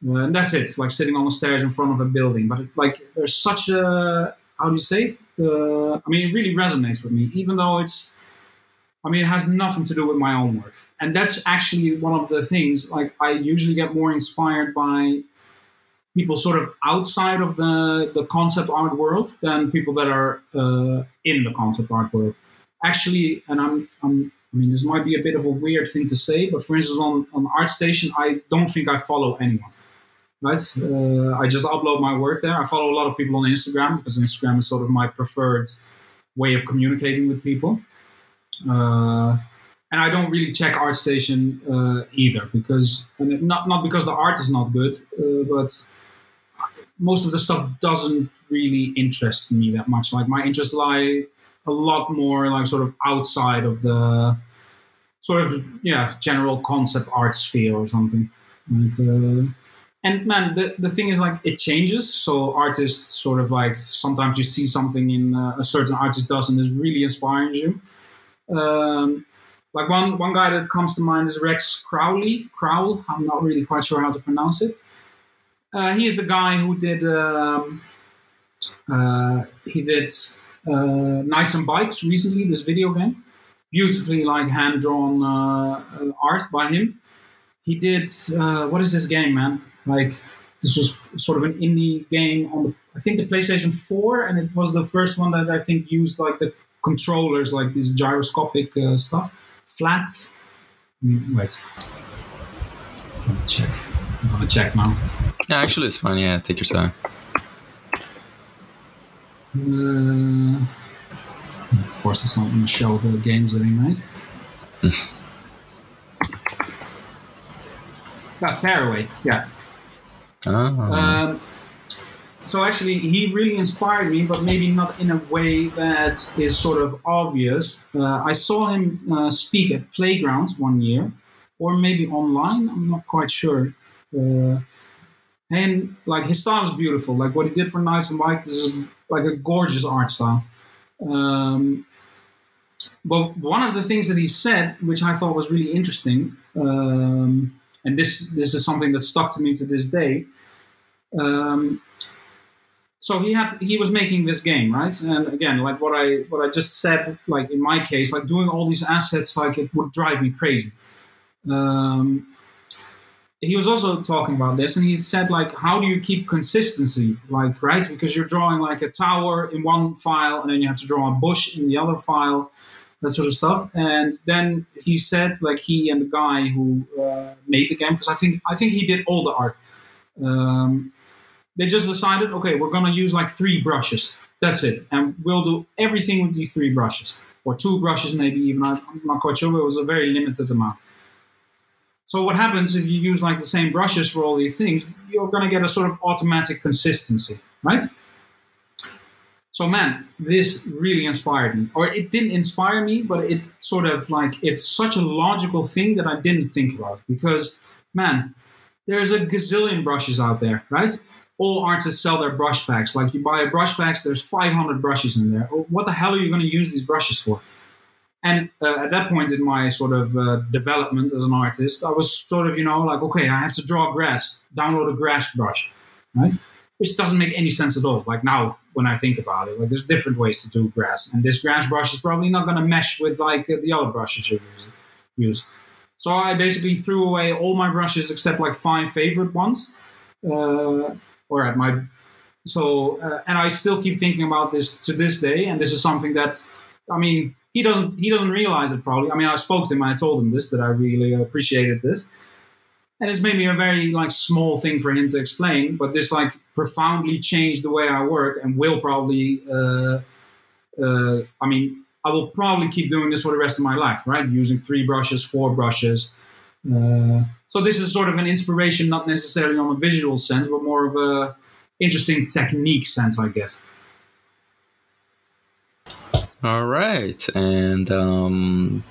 uh, and that's it. Like sitting on the stairs in front of a building. But it, like there's such a how do you say? The I mean, it really resonates with me, even though it's. I mean, it has nothing to do with my own work, and that's actually one of the things. Like I usually get more inspired by people sort of outside of the the concept art world than people that are uh, in the concept art world. Actually, and I'm I'm I mean, this might be a bit of a weird thing to say, but for instance, on, on ArtStation, I don't think I follow anyone. Right? Uh, I just upload my work there. I follow a lot of people on Instagram because Instagram is sort of my preferred way of communicating with people. Uh, and I don't really check ArtStation uh, either because and not not because the art is not good, uh, but most of the stuff doesn't really interest me that much. Like my interests lie a lot more like sort of outside of the sort of yeah general concept art sphere or something. Like, uh, and man, the, the thing is like it changes. So artists sort of like sometimes you see something in uh, a certain artist does and is really inspiring you. Um, like one one guy that comes to mind is Rex Crowley. Crowell. I'm not really quite sure how to pronounce it. Uh, he is the guy who did um, uh, he did uh, Knights and Bikes recently, this video game. Beautifully like hand drawn uh, uh, art by him. He did uh, what is this game, man? Like this was sort of an indie game on the I think the PlayStation 4, and it was the first one that I think used like the controllers, like this gyroscopic uh, stuff. Flat. Mm, wait. Let me check. I'm gonna check now. Yeah, actually, it's fine. Yeah, take your time. Uh, of course, it's not going to show the games that he made. *laughs* ah, Tearaway, yeah. Oh. Um, so actually, he really inspired me, but maybe not in a way that is sort of obvious. Uh, I saw him uh, speak at playgrounds one year, or maybe online. I'm not quite sure. Uh, and like his style is beautiful. Like what he did for Knights and Bikes is like a gorgeous art style. Um, but one of the things that he said, which I thought was really interesting, um, and this this is something that stuck to me to this day. Um, so he had he was making this game right and again like what i what i just said like in my case like doing all these assets like it would drive me crazy um, he was also talking about this and he said like how do you keep consistency like right because you're drawing like a tower in one file and then you have to draw a bush in the other file that sort of stuff and then he said like he and the guy who uh, made the game because i think i think he did all the art um, they just decided, okay, we're to use like three brushes. That's it. And we'll do everything with these three brushes. Or two brushes, maybe even. I'm not quite sure, it was a very limited amount. So what happens if you use like the same brushes for all these things? You're going to get a sort of automatic consistency, right? So man, this really inspired me. Or it didn't inspire me, but it sort of like it's such a logical thing that I didn't think about because man, there's a gazillion brushes out there, right? all artists sell their brush packs. Like you buy a brush packs, there's 500 brushes in there. What the hell are you going to use these brushes for? And uh, at that point in my sort of uh, development as an artist, I was sort of, you know, like, okay, I have to draw grass, download a grass brush, right? Which doesn't make any sense at all. Like now, when I think about it, like there's different ways to do grass, and this grass brush is probably not going to mesh with like uh, the other brushes you use. So I basically threw away all my brushes except like five favorite ones. Uh, or at my so uh, and I still keep thinking about this to this day, and this is something that I mean he doesn't he doesn't realize it probably. I mean I spoke to him and I told him this that I really appreciated this, and it's maybe a very like small thing for him to explain, but this like profoundly changed the way I work and will probably uh, uh, I mean I will probably keep doing this for the rest of my life, right? Using three brushes, four brushes. Uh, so this is sort of an inspiration, not necessarily on a visual sense, but more of a interesting technique sense, I guess. All right, and um,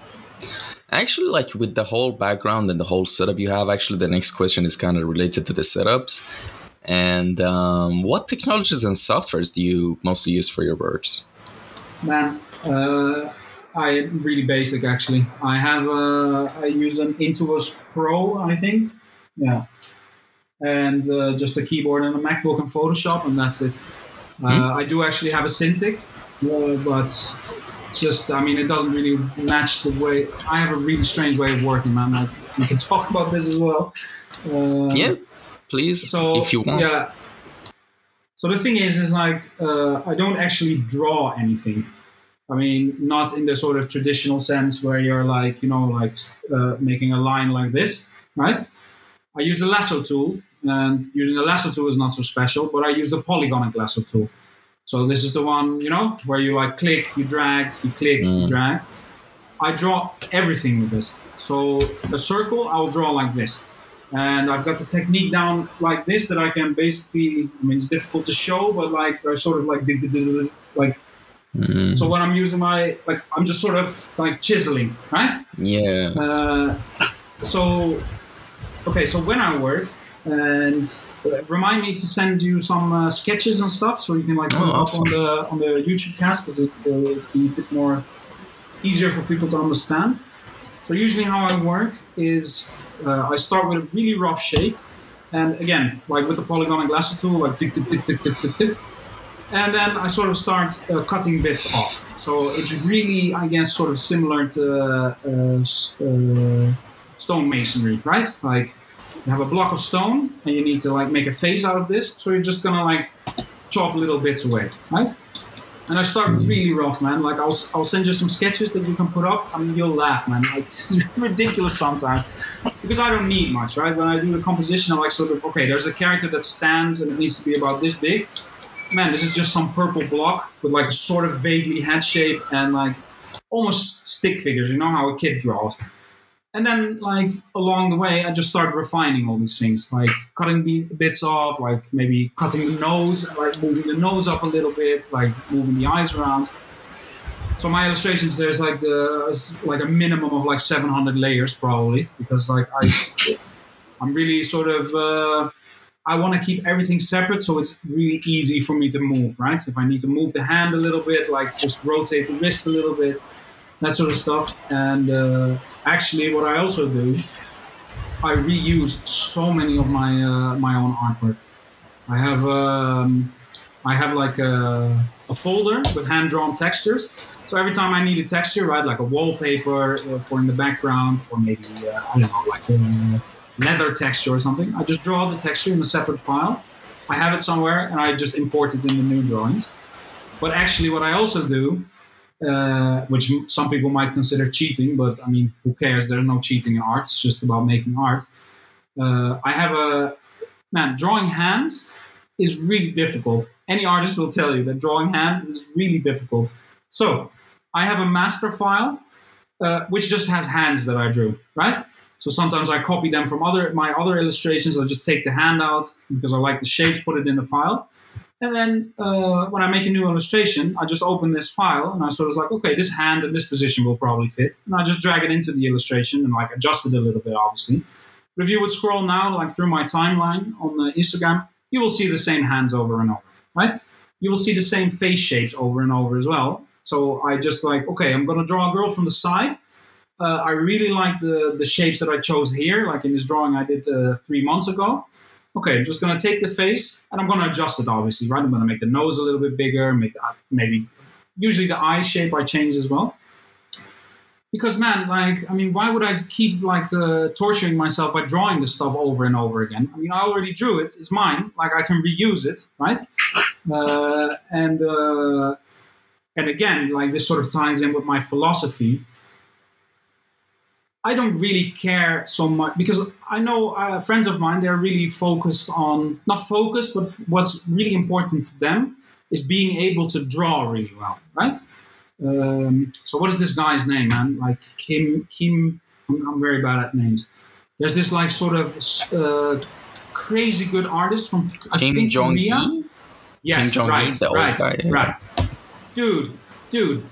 actually, like with the whole background and the whole setup you have, actually, the next question is kind of related to the setups. And um, what technologies and softwares do you mostly use for your works? Man, uh, I am really basic actually. I have a, I use an Intuos Pro, I think. Yeah, and uh, just a keyboard and a MacBook and Photoshop, and that's it. Uh, mm-hmm. I do actually have a Cintiq, uh, but just I mean it doesn't really match the way I have a really strange way of working, man. Like, we can talk about this as well. Uh, yeah, please. So if you want. Yeah. So the thing is, is like uh, I don't actually draw anything. I mean, not in the sort of traditional sense where you're like, you know, like uh, making a line like this, right? I use the lasso tool, and using the lasso tool is not so special, but I use the polygonic lasso tool. So this is the one, you know, where you like click, you drag, you click, mm. you drag. I draw everything with this. So the circle, I'll draw like this. And I've got the technique down like this that I can basically, I mean, it's difficult to show, but like I sort of like, like Mm. So when I'm using my like, I'm just sort of like chiseling, right? Yeah. Uh, so okay, so when I work, and uh, remind me to send you some uh, sketches and stuff so you can like oh, awesome. up on the on the YouTube cast because it will be a bit more easier for people to understand. So usually how I work is uh, I start with a really rough shape, and again like with the polygonic lasso tool, like tick tick tick tick tick tick tick and then I sort of start uh, cutting bits off. So it's really, I guess, sort of similar to uh, uh, stone masonry, right? Like you have a block of stone and you need to like make a face out of this. So you're just gonna like chop little bits away, right? And I start hmm. really rough, man. Like I'll, I'll send you some sketches that you can put up. I mean, you'll laugh, man. Like *laughs* this is ridiculous sometimes because I don't need much, right? When I do a composition, I'm like sort of okay. There's a character that stands and it needs to be about this big man, this is just some purple block with like a sort of vaguely head shape and like almost stick figures. You know how a kid draws. And then, like along the way, I just started refining all these things, like cutting the bits off, like maybe cutting the nose, like moving the nose up a little bit, like moving the eyes around. So my illustrations, there's like the like a minimum of like 700 layers probably, because like I, *laughs* I'm really sort of. Uh, I want to keep everything separate so it's really easy for me to move, right? If I need to move the hand a little bit, like just rotate the wrist a little bit, that sort of stuff. And uh, actually, what I also do I reuse so many of my uh, my own artwork. I have um, I have like a, a folder with hand drawn textures. So every time I need a texture, right, like a wallpaper uh, for in the background, or maybe uh, I don't know, like a leather texture or something, I just draw the texture in a separate file. I have it somewhere, and I just import it in the new drawings. But actually, what I also do, uh, which some people might consider cheating, but I mean, who cares? There's no cheating in art. It's just about making art. Uh, I have a man drawing hands is really difficult. Any artist will tell you that drawing hands is really difficult. So I have a master file uh, which just has hands that I drew, right? So sometimes I copy them from other my other illustrations. I'll just take the hand out because I like the shapes, put it in the file. And then uh, when I make a new illustration, I just open this file and I sort of like, okay, this hand and this position will probably fit. And I just drag it into the illustration and like adjust it a little bit, obviously. But if you would scroll now, like through my timeline on the Instagram, you will see the same hands over and over, right? You will see the same face shapes over and over as well. So I just like, okay, I'm gonna draw a girl from the side. Uh, I really like the, the shapes that I chose here, like in this drawing I did uh, three months ago. Okay, I'm just gonna take the face and I'm gonna adjust it, obviously, right? I'm gonna make the nose a little bit bigger, make the, maybe usually the eye shape I change as well. Because man like i mean why would i keep like uh, torturing myself by drawing the stuff over and over again? I mean i already drew it it's mine like i can reuse it right? Uh, and uh, and again like this sort of ties in with my philosophy i don't really care so much because i know uh, friends of mine they're really focused on not focused but what's really important to them is being able to draw really well right um, so what is this guy's name, man? Like Kim Kim. I'm, I'm very bad at names. There's this like sort of uh, crazy good artist from I Kim think Jong Korea. Yes, Kim right, Jong-un, the old right, guy, yeah. right. Dude, dude,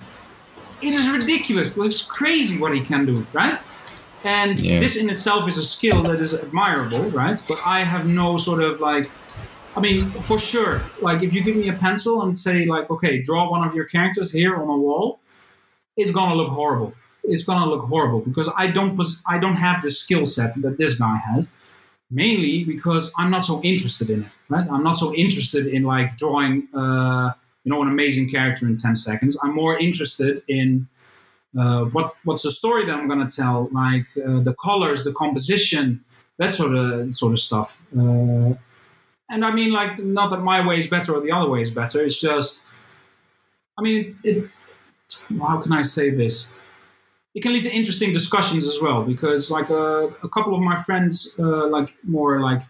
it is ridiculous. It's crazy what he can do, right? And Yeah. this in itself is a skill that is admirable, right? But I have no sort of like I mean, for sure. Like, if you give me a pencil and say, like, okay, draw one of your characters here on a wall, it's gonna look horrible. It's gonna look horrible because I don't pos- I don't have the skill set that this guy has. Mainly because I'm not so interested in it. Right? I'm not so interested in like drawing, uh, you know, an amazing character in ten seconds. I'm more interested in uh, what what's the story that I'm gonna tell, like uh, the colors, the composition, that sort of sort of stuff. Uh, and I mean, like, not that my way is better or the other way is better. It's just, I mean, it, it, how can I say this? It can lead to interesting discussions as well because, like, uh, a couple of my friends, uh, like, more like,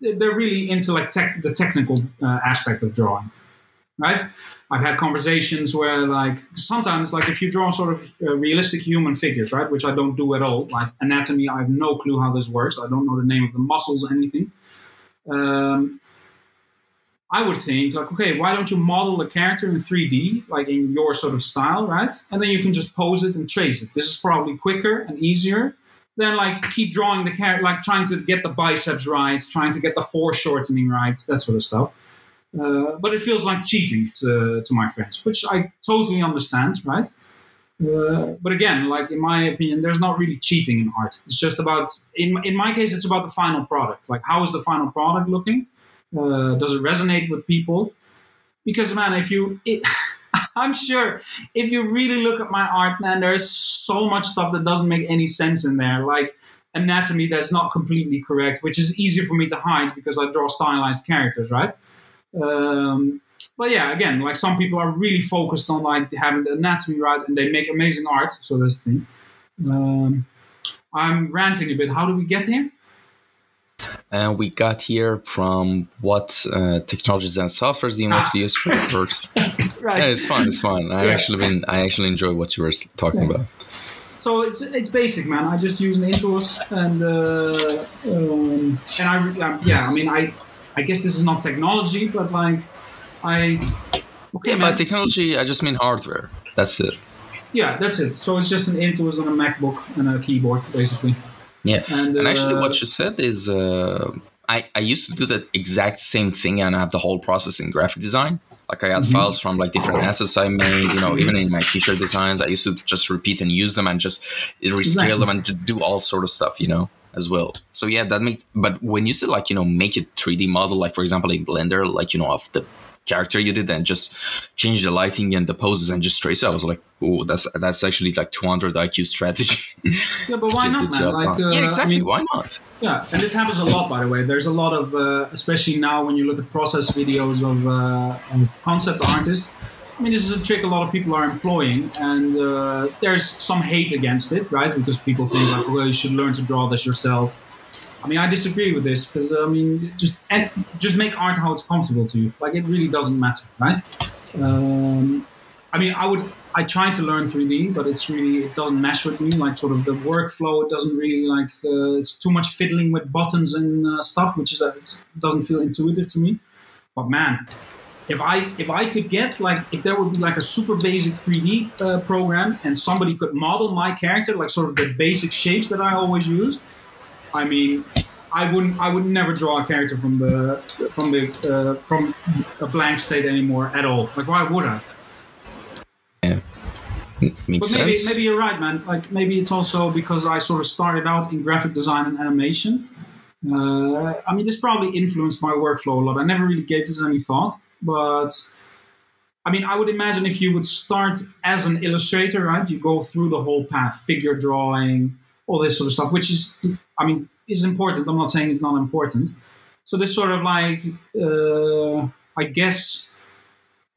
they're they're really into like tech, the technical uh, aspect of drawing, right? I've had conversations where, like, sometimes, like, if you draw sort of uh, realistic human figures, right, which I don't do at all, like anatomy, I have no clue how this works. I don't know the name of the muscles or anything um, I would think like, okay, why don't you model a character in 3D, like in your sort of style, right? And then you can just pose it and trace it. This is probably quicker and easier than like keep drawing the character, like trying to get the biceps right, trying to get the foreshortening right, that sort of stuff. Uh, but it feels like cheating to, to my friends, which I totally understand, right? Uh, but again, like in my opinion, there's not really cheating in art. It's just about, in, in my case, it's about the final product. Like, how is the final product looking? Uh, does it resonate with people? Because, man, if you, it, *laughs* I'm sure if you really look at my art, man, there's so much stuff that doesn't make any sense in there. Like anatomy that's not completely correct, which is easier for me to hide because I draw stylized characters, right? Um, but yeah, again, like some people are really focused on like having the anatomy right, and they make amazing art. So that's the thing. Um, I'm ranting a bit. How do we get here? And we got here from what uh, technologies and softwares do you mostly use for works? *laughs* Right. Yeah, it's fun. It's fun. I Yeah. actually been. I actually enjoy what you were talking Yeah. about. So it's it's basic, man. I just use an Intuos and uh, um, and I um, yeah. I mean, I I guess this is not technology, but like I okay, Yeah, man. by technology, I just mean hardware. That's it. yeah, that's it. So it's just an Intuos on a MacBook and a keyboard, basically. Yeah. And, And actually, uh, what you said is, uh, I I used to do that exact same thing and I have the whole process in graphic design. Like I had Mhm. files from like different assets I made. You know, even in my t-shirt designs, I used to just repeat and use them and just rescale Exactly. them and do all sort of stuff. You know. As well. So yeah, that makes. But when you say like you know make a 3D model, like for example in Blender, like you know of the character you did and just change the lighting and the poses and just trace it. I was like, oh, that's that's actually like 200 IQ strategy. Yeah, but *laughs* why not, man? Like, uh, yeah, exactly. I mean, why not? Yeah, and this happens a lot, by the way. There's a lot of, uh, especially now when you look at process videos of, uh, of concept artists. I mean, this is a trick a lot of people are employing, and uh, there's some hate against it, right? Because people think like, well, you should learn to draw this yourself. I mean, I disagree with this because I mean, just and just make art how it's comfortable to you. Like, it really doesn't matter, right? Um, I mean, I would I try to learn 3D, but it's really it doesn't mesh with me. Like sort of the workflow, it doesn't really like uh, it's too much fiddling with buttons and uh, stuff, which is uh, it doesn't feel intuitive to me. But man, if I if I could get like if there would be like a super basic 3D uh, program and somebody could model my character like sort of the basic shapes that I always use, I mean. I wouldn't. I would never draw a character from the from the uh, from a blank state anymore at all. Like, why would I? Yeah. Makes but maybe sense. maybe you're right, man. Like maybe it's also because I sort of started out in graphic design and animation. Uh, I mean, this probably influenced my workflow a lot. I never really gave this any thought, but I mean, I would imagine if you would start as an illustrator, right? You go through the whole path, figure drawing, all this sort of stuff, which is, I mean, is important. I'm not saying it's not important. So this sort of like, uh, I guess,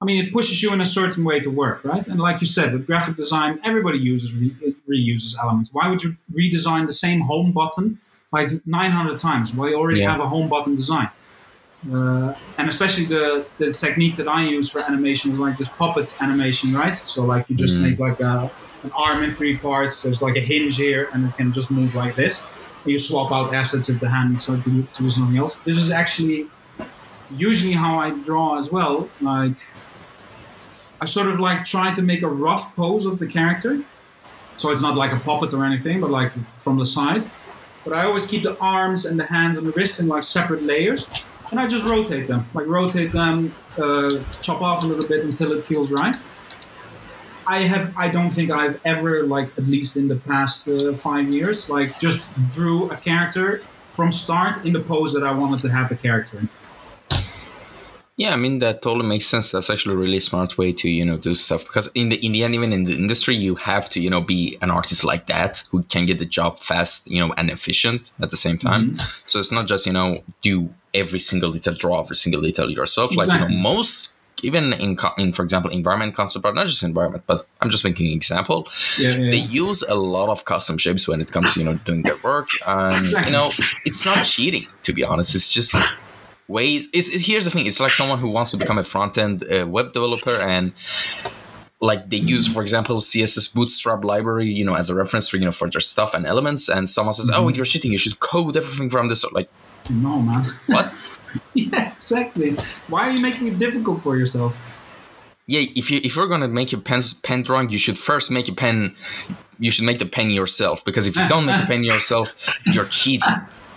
I mean, it pushes you in a certain way to work, right? And like you said, with graphic design, everybody uses re- reuses elements. Why would you redesign the same home button like 900 times? Well, you already Yeah. have a home button design. Uh, and especially the, the technique that I use for animation is like this puppet animation, right? So like you just Mm. make like a, an arm in three parts. There's like a hinge here, and it can just move like this. And you swap out assets of the hand so to, do- to do something else. This is actually usually how I draw as well. Like I sort of like try to make a rough pose of the character, so it's not like a puppet or anything, but like from the side. But I always keep the arms and the hands and the wrists in like separate layers, and I just rotate them, like rotate them, uh, chop off a little bit until it feels right. I have, I don't think I've ever, like at least in the past uh, five years, like just drew a character from start in the pose that I wanted to have the character in. Yeah, I mean that totally makes sense. That's actually a really smart way to you know do stuff because in the in the end, even in the industry, you have to you know be an artist like that who can get the job fast, you know, and efficient at the same time. So it's not just you know do every single detail, draw every single detail yourself. Like you know most. Even in, in, for example, environment concept art, not just environment, but I'm just making an example. Yeah, yeah, They yeah. use a lot of custom shapes when it comes to you know doing their work, and Exactly. you know it's not cheating. To be honest, it's just ways. It's, it, here's the thing: it's like someone who wants to become a front end uh, web developer, and like they use, for example, CSS Bootstrap library, you know, as a reference for you know for their stuff and elements. And someone says, "Oh, Mhm. you're cheating! You should code everything from this." Like No, man. what? *laughs* yeah, exactly. Why are you making it difficult for yourself? yeah, if you if you're gonna make a pen pen drawing, you should first make a pen. You should make the pen yourself because if you don't make the pen yourself, *laughs* you're cheating.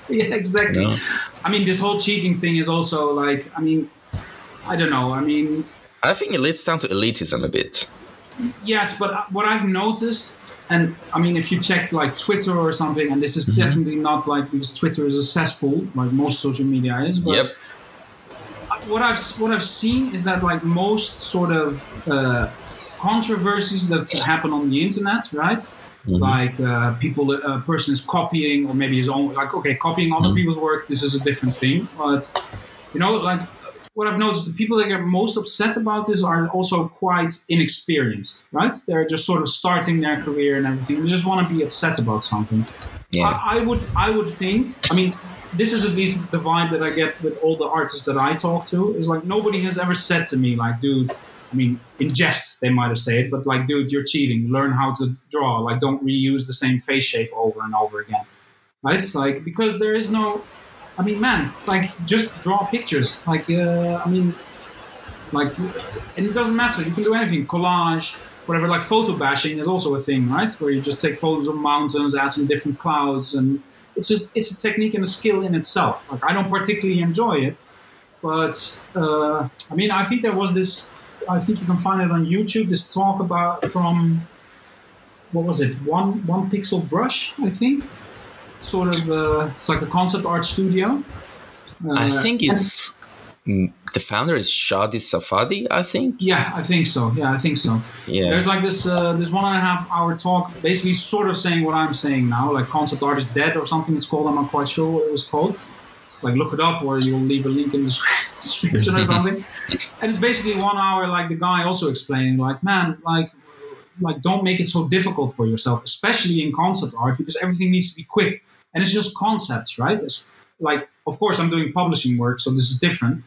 Yeah, exactly. you know? I mean, this whole cheating thing is also like, I mean, I don't know. I mean, I think it leads down to elitism a bit. yes, but what I've noticed, and I mean, if you check like Twitter or something, and this is Mhm. definitely not like because Twitter is a cesspool, like most social media is, but Yep. what I've what I've seen is that like most sort of uh, controversies that happen on the internet, right? Mhm. like uh, people a person is copying or maybe his own like okay copying other Mhm. people's work this is a different thing but you know like what i've noticed the people that get most upset about this are also quite inexperienced right they're just sort of starting their career and everything they just want to be upset about something Yeah. I, I would i would think i mean this is at least the vibe that i get with all the artists that i talk to is like nobody has ever said to me like dude I mean, in jest they might have said but like, dude, you're cheating. Learn how to draw. Like, don't reuse the same face shape over and over again, right? It's like because there is no. I mean, man, like just draw pictures. Like, uh, I mean, like, and it doesn't matter. You can do anything. Collage, whatever. Like photo bashing is also a thing, right? Where you just take photos of mountains, add some different clouds, and it's just it's a technique and a skill in itself. Like, I don't particularly enjoy it, but uh, I mean, I think there was this. I think you can find it on YouTube. This talk about from what was it? One one pixel brush, I think. Sort of. Uh, it's like a concept art studio. Uh, I think it's mm, the founder is Shaddy Safadi. I think. yeah, I think so. Yeah, I think so. Yeah. There's like this uh, this one and a half hour talk, basically sort of saying what I'm saying now, like concept art is dead or something. It's called. I'm not quite sure what it was called. Like look it up, or you'll leave a link in the *laughs* description or something. *laughs* and it's basically one hour, like the guy also explaining, like man, like like don't make it so difficult for yourself, especially in concept art, because everything needs to be quick, and it's just concepts, right? It's like, of course, I'm doing publishing work, so this is different.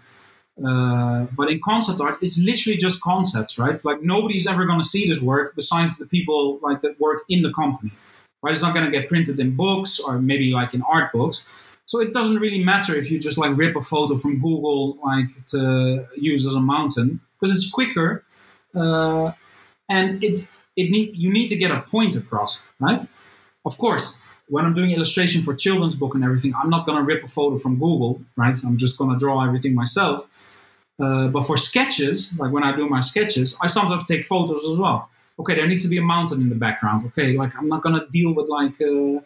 Uh, but in concept art, it's literally just concepts, right? Like nobody's ever going to see this work besides the people like that work in the company, right? It's not going to get printed in books or maybe like in art books. So it doesn't really matter if you just like rip a photo from Google like to use as a mountain because it's quicker, uh, and it it need you need to get a point across, right? Of course, when I'm doing illustration for children's book and everything, I'm not gonna rip a photo from Google, right? I'm just gonna draw everything myself. Uh, but for sketches, like when I do my sketches, I sometimes take photos as well. Okay, there needs to be a mountain in the background. Okay, like I'm not gonna deal with like uh,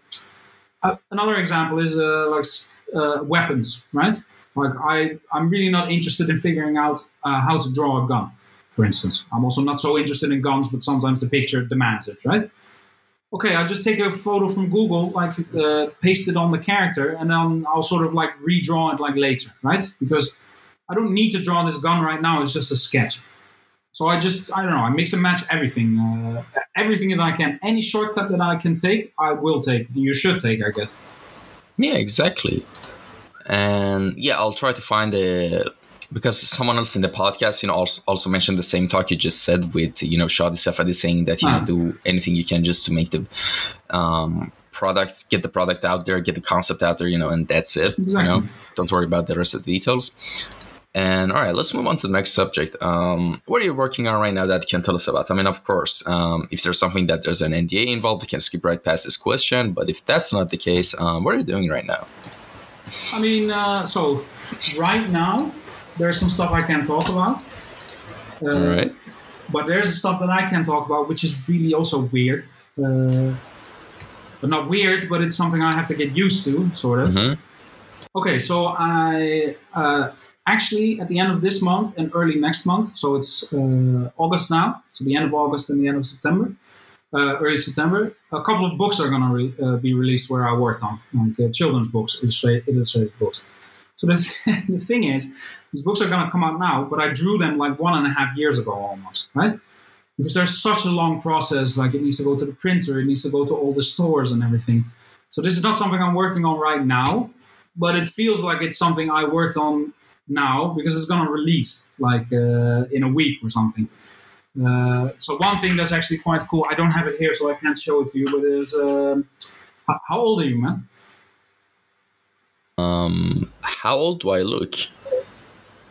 uh, another example is uh, like uh, weapons, right? Like I, I'm really not interested in figuring out uh, how to draw a gun, for instance. I'm also not so interested in guns, but sometimes the picture demands it, right? Okay, I'll just take a photo from Google, like uh, paste it on the character, and then I'll sort of like redraw it like later, right? Because I don't need to draw this gun right now. It's just a sketch. So I just, I don't know, I mix and match everything. Uh, everything that I can. Any shortcut that I can take, I will take. And you should take, I guess. Yeah, exactly. And yeah, I'll try to find a because someone else in the podcast, you know, also, also mentioned the same talk you just said with you know Shaddy Safadi saying that you Ah. know do anything you can just to make the um, product, get the product out there, get the concept out there, you know, and that's it. You know, don't worry about the rest of the details. And all right, let's move on to the next subject. Um, what are you working on right now that you can tell us about? I mean, of course, um, if there's something that there's an NDA involved, we can skip right past this question. But if that's not the case, um, what are you doing right now? I mean, uh, so right now, there's some stuff I can talk about. Uh, all right. But there's stuff that I can talk about, which is really also weird. Uh, but not weird, but it's something I have to get used to, sort of. Mhm. Okay, so I uh, actually at the end of this month and early next month, so it's uh, August now, so the end of August and the end of September, uh, early September, a couple of books are going to re- uh, be released where I worked on, like uh, children's books, illustrated, illustrated books. So the, *laughs* the thing is, these books are going to come out now, but I drew them like one and a half years ago almost, right? Because there's such a long process, like it needs to go to the printer, it needs to go to all the stores and everything. So this is not something I'm working on right now, but it feels like it's something I worked on now because it's going to release like uh, in a week or something. Uh, so one thing that's actually quite cool, I don't have it here, so I can't show it to you, but is um, how old are you, man? Um, how old do I look?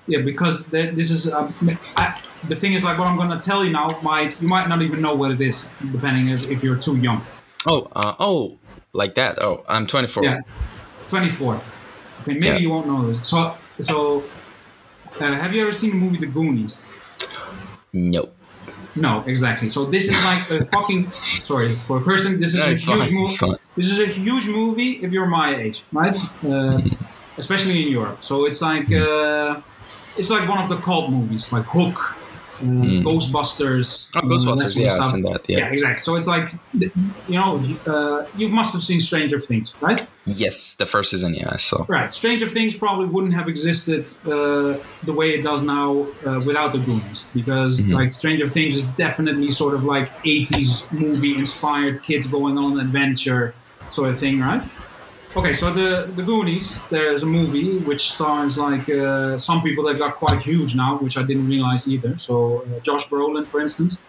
Yeah, because this is um, I, the thing is like what I'm going to tell you now might you might not even know what it is depending if, if you're too young. Oh, uh, oh, like that. Oh, I'm 24. Yeah. 24. Okay, maybe Yeah. you won't know this. So so uh, have you ever seen the movie The Goonies? No. No, exactly. So this is like a fucking sorry for a person. This is No, a huge fine. movie. This is a huge movie if you're my age, right? Uh, especially in Europe. So it's like uh, it's like one of the cult movies, like Hook, uh, Ghostbusters. Oh, uh, Ghostbusters. Yeah, I've stuff. seen that. Yeah. Yeah. exactly. So it's like you know, uh, you must have seen Stranger Things, right? Yes, the first season. Yeah, I saw. Right. Stranger Things probably wouldn't have existed uh, the way it does now uh, without the Goonies, because like Stranger Things is definitely sort of like 80s movie inspired kids going on an adventure sort of thing, right? Okay, so the the Goonies, there's a movie which stars like uh, some people that got quite huge now, which I didn't realize either. So uh, Josh Brolin, for instance.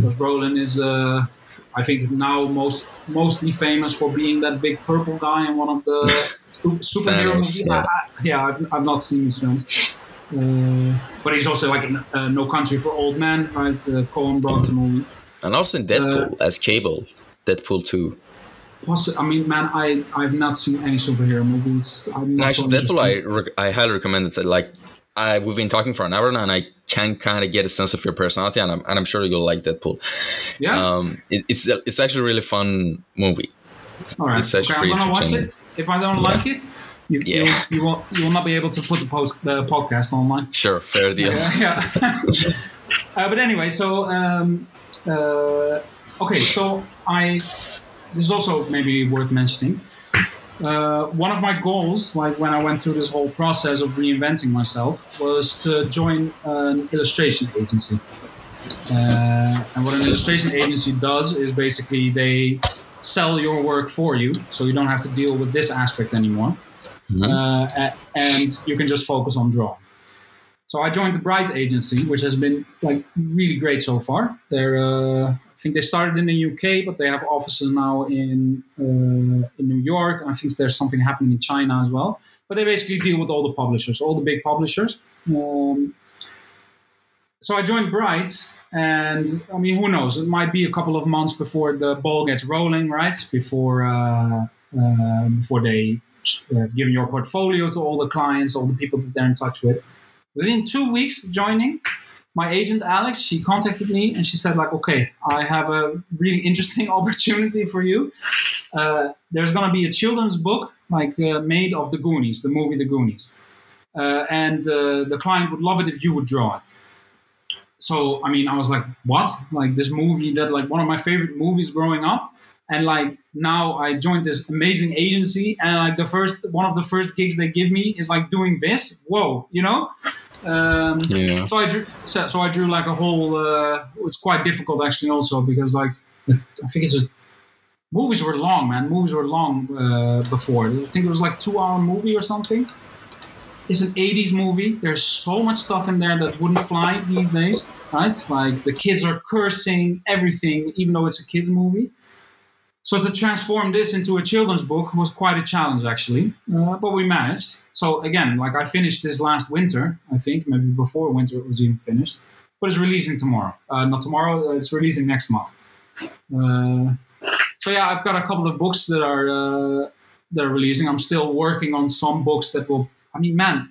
Josh Brolin is, uh, I think, now most mostly famous for being that big purple guy in one of the *laughs* su- superhero movies. yeah. I, yeah, I've, I've not seen his films. Uh, but he's also like in uh, No Country for Old Men, right? It's The Coen Brothers movie. And also in Deadpool as Cable. Deadpool 2. Possi- I mean, man, I I've not seen any superhero movies. I'm not so Actually, Deadpool, I, rec- I highly recommend it. Like, I, we've been talking for an hour now, and I can kind of get a sense of your personality, and I'm, and I'm sure you'll like Deadpool. yeah, Um, it, it's it's actually a really fun movie. All right. It's okay, I'm gonna watch it. If I don't Yeah. like it, you, Yeah. you, you will you will not be able to put the post the podcast online. Sure, fair *laughs* deal. Yeah. yeah. *laughs* uh, but anyway, so um, uh, okay, so I this is also maybe worth mentioning. Uh, one of my goals, like when I went through this whole process of reinventing myself, was to join an illustration agency. Uh, and what an illustration agency does is basically they sell your work for you, so you don't have to deal with this aspect anymore Mhm. uh, and you can just focus on drawing. So I joined the Bright agency, which has been like really great so far. They're, uh, I think they started in the UK, but they have offices now in uh, in New York, and I think there's something happening in China as well. But they basically deal with all the publishers, all the big publishers. Um, so I joined Bright, and I mean, who knows? It might be a couple of months before the ball gets rolling, right? Before uh, uh, before they uh, given your portfolio to all the clients, all the people that they're in touch with. Within two weeks joining, my agent Alex, she contacted me and she said like, okay, I have a really *laughs* interesting opportunity for you. Uh, there's gonna be a children's book like uh, made of the Goonies, the movie The Goonies, uh, and uh, the client would love it if you would draw it. So I mean, I was like, what? Like this movie that like one of my favorite movies growing up and like now I joined this amazing agency, and like the first one of the first gigs they give me is like doing this. Whoa, you know. Um, Yeah. so I drew. So, so I drew like a whole. Uh, it's quite difficult actually, also because like I think it's just movies were long, man. Movies were long uh, before. I think it was like two hour movie or something. It's an 80s movie. There's so much stuff in there that wouldn't fly these days, right? It's like the kids are cursing everything, even though it's a kids movie. So to transform this into a children's book was quite a challenge, actually. Uh, but we managed. So again, like I finished this last winter, I think maybe before winter it was even finished. But it's releasing tomorrow. Uh, not tomorrow. uh, It's releasing next month. Uh, so yeah, I've got a couple of books that are uh, that are releasing. I'm still working on some books that will. I mean, man,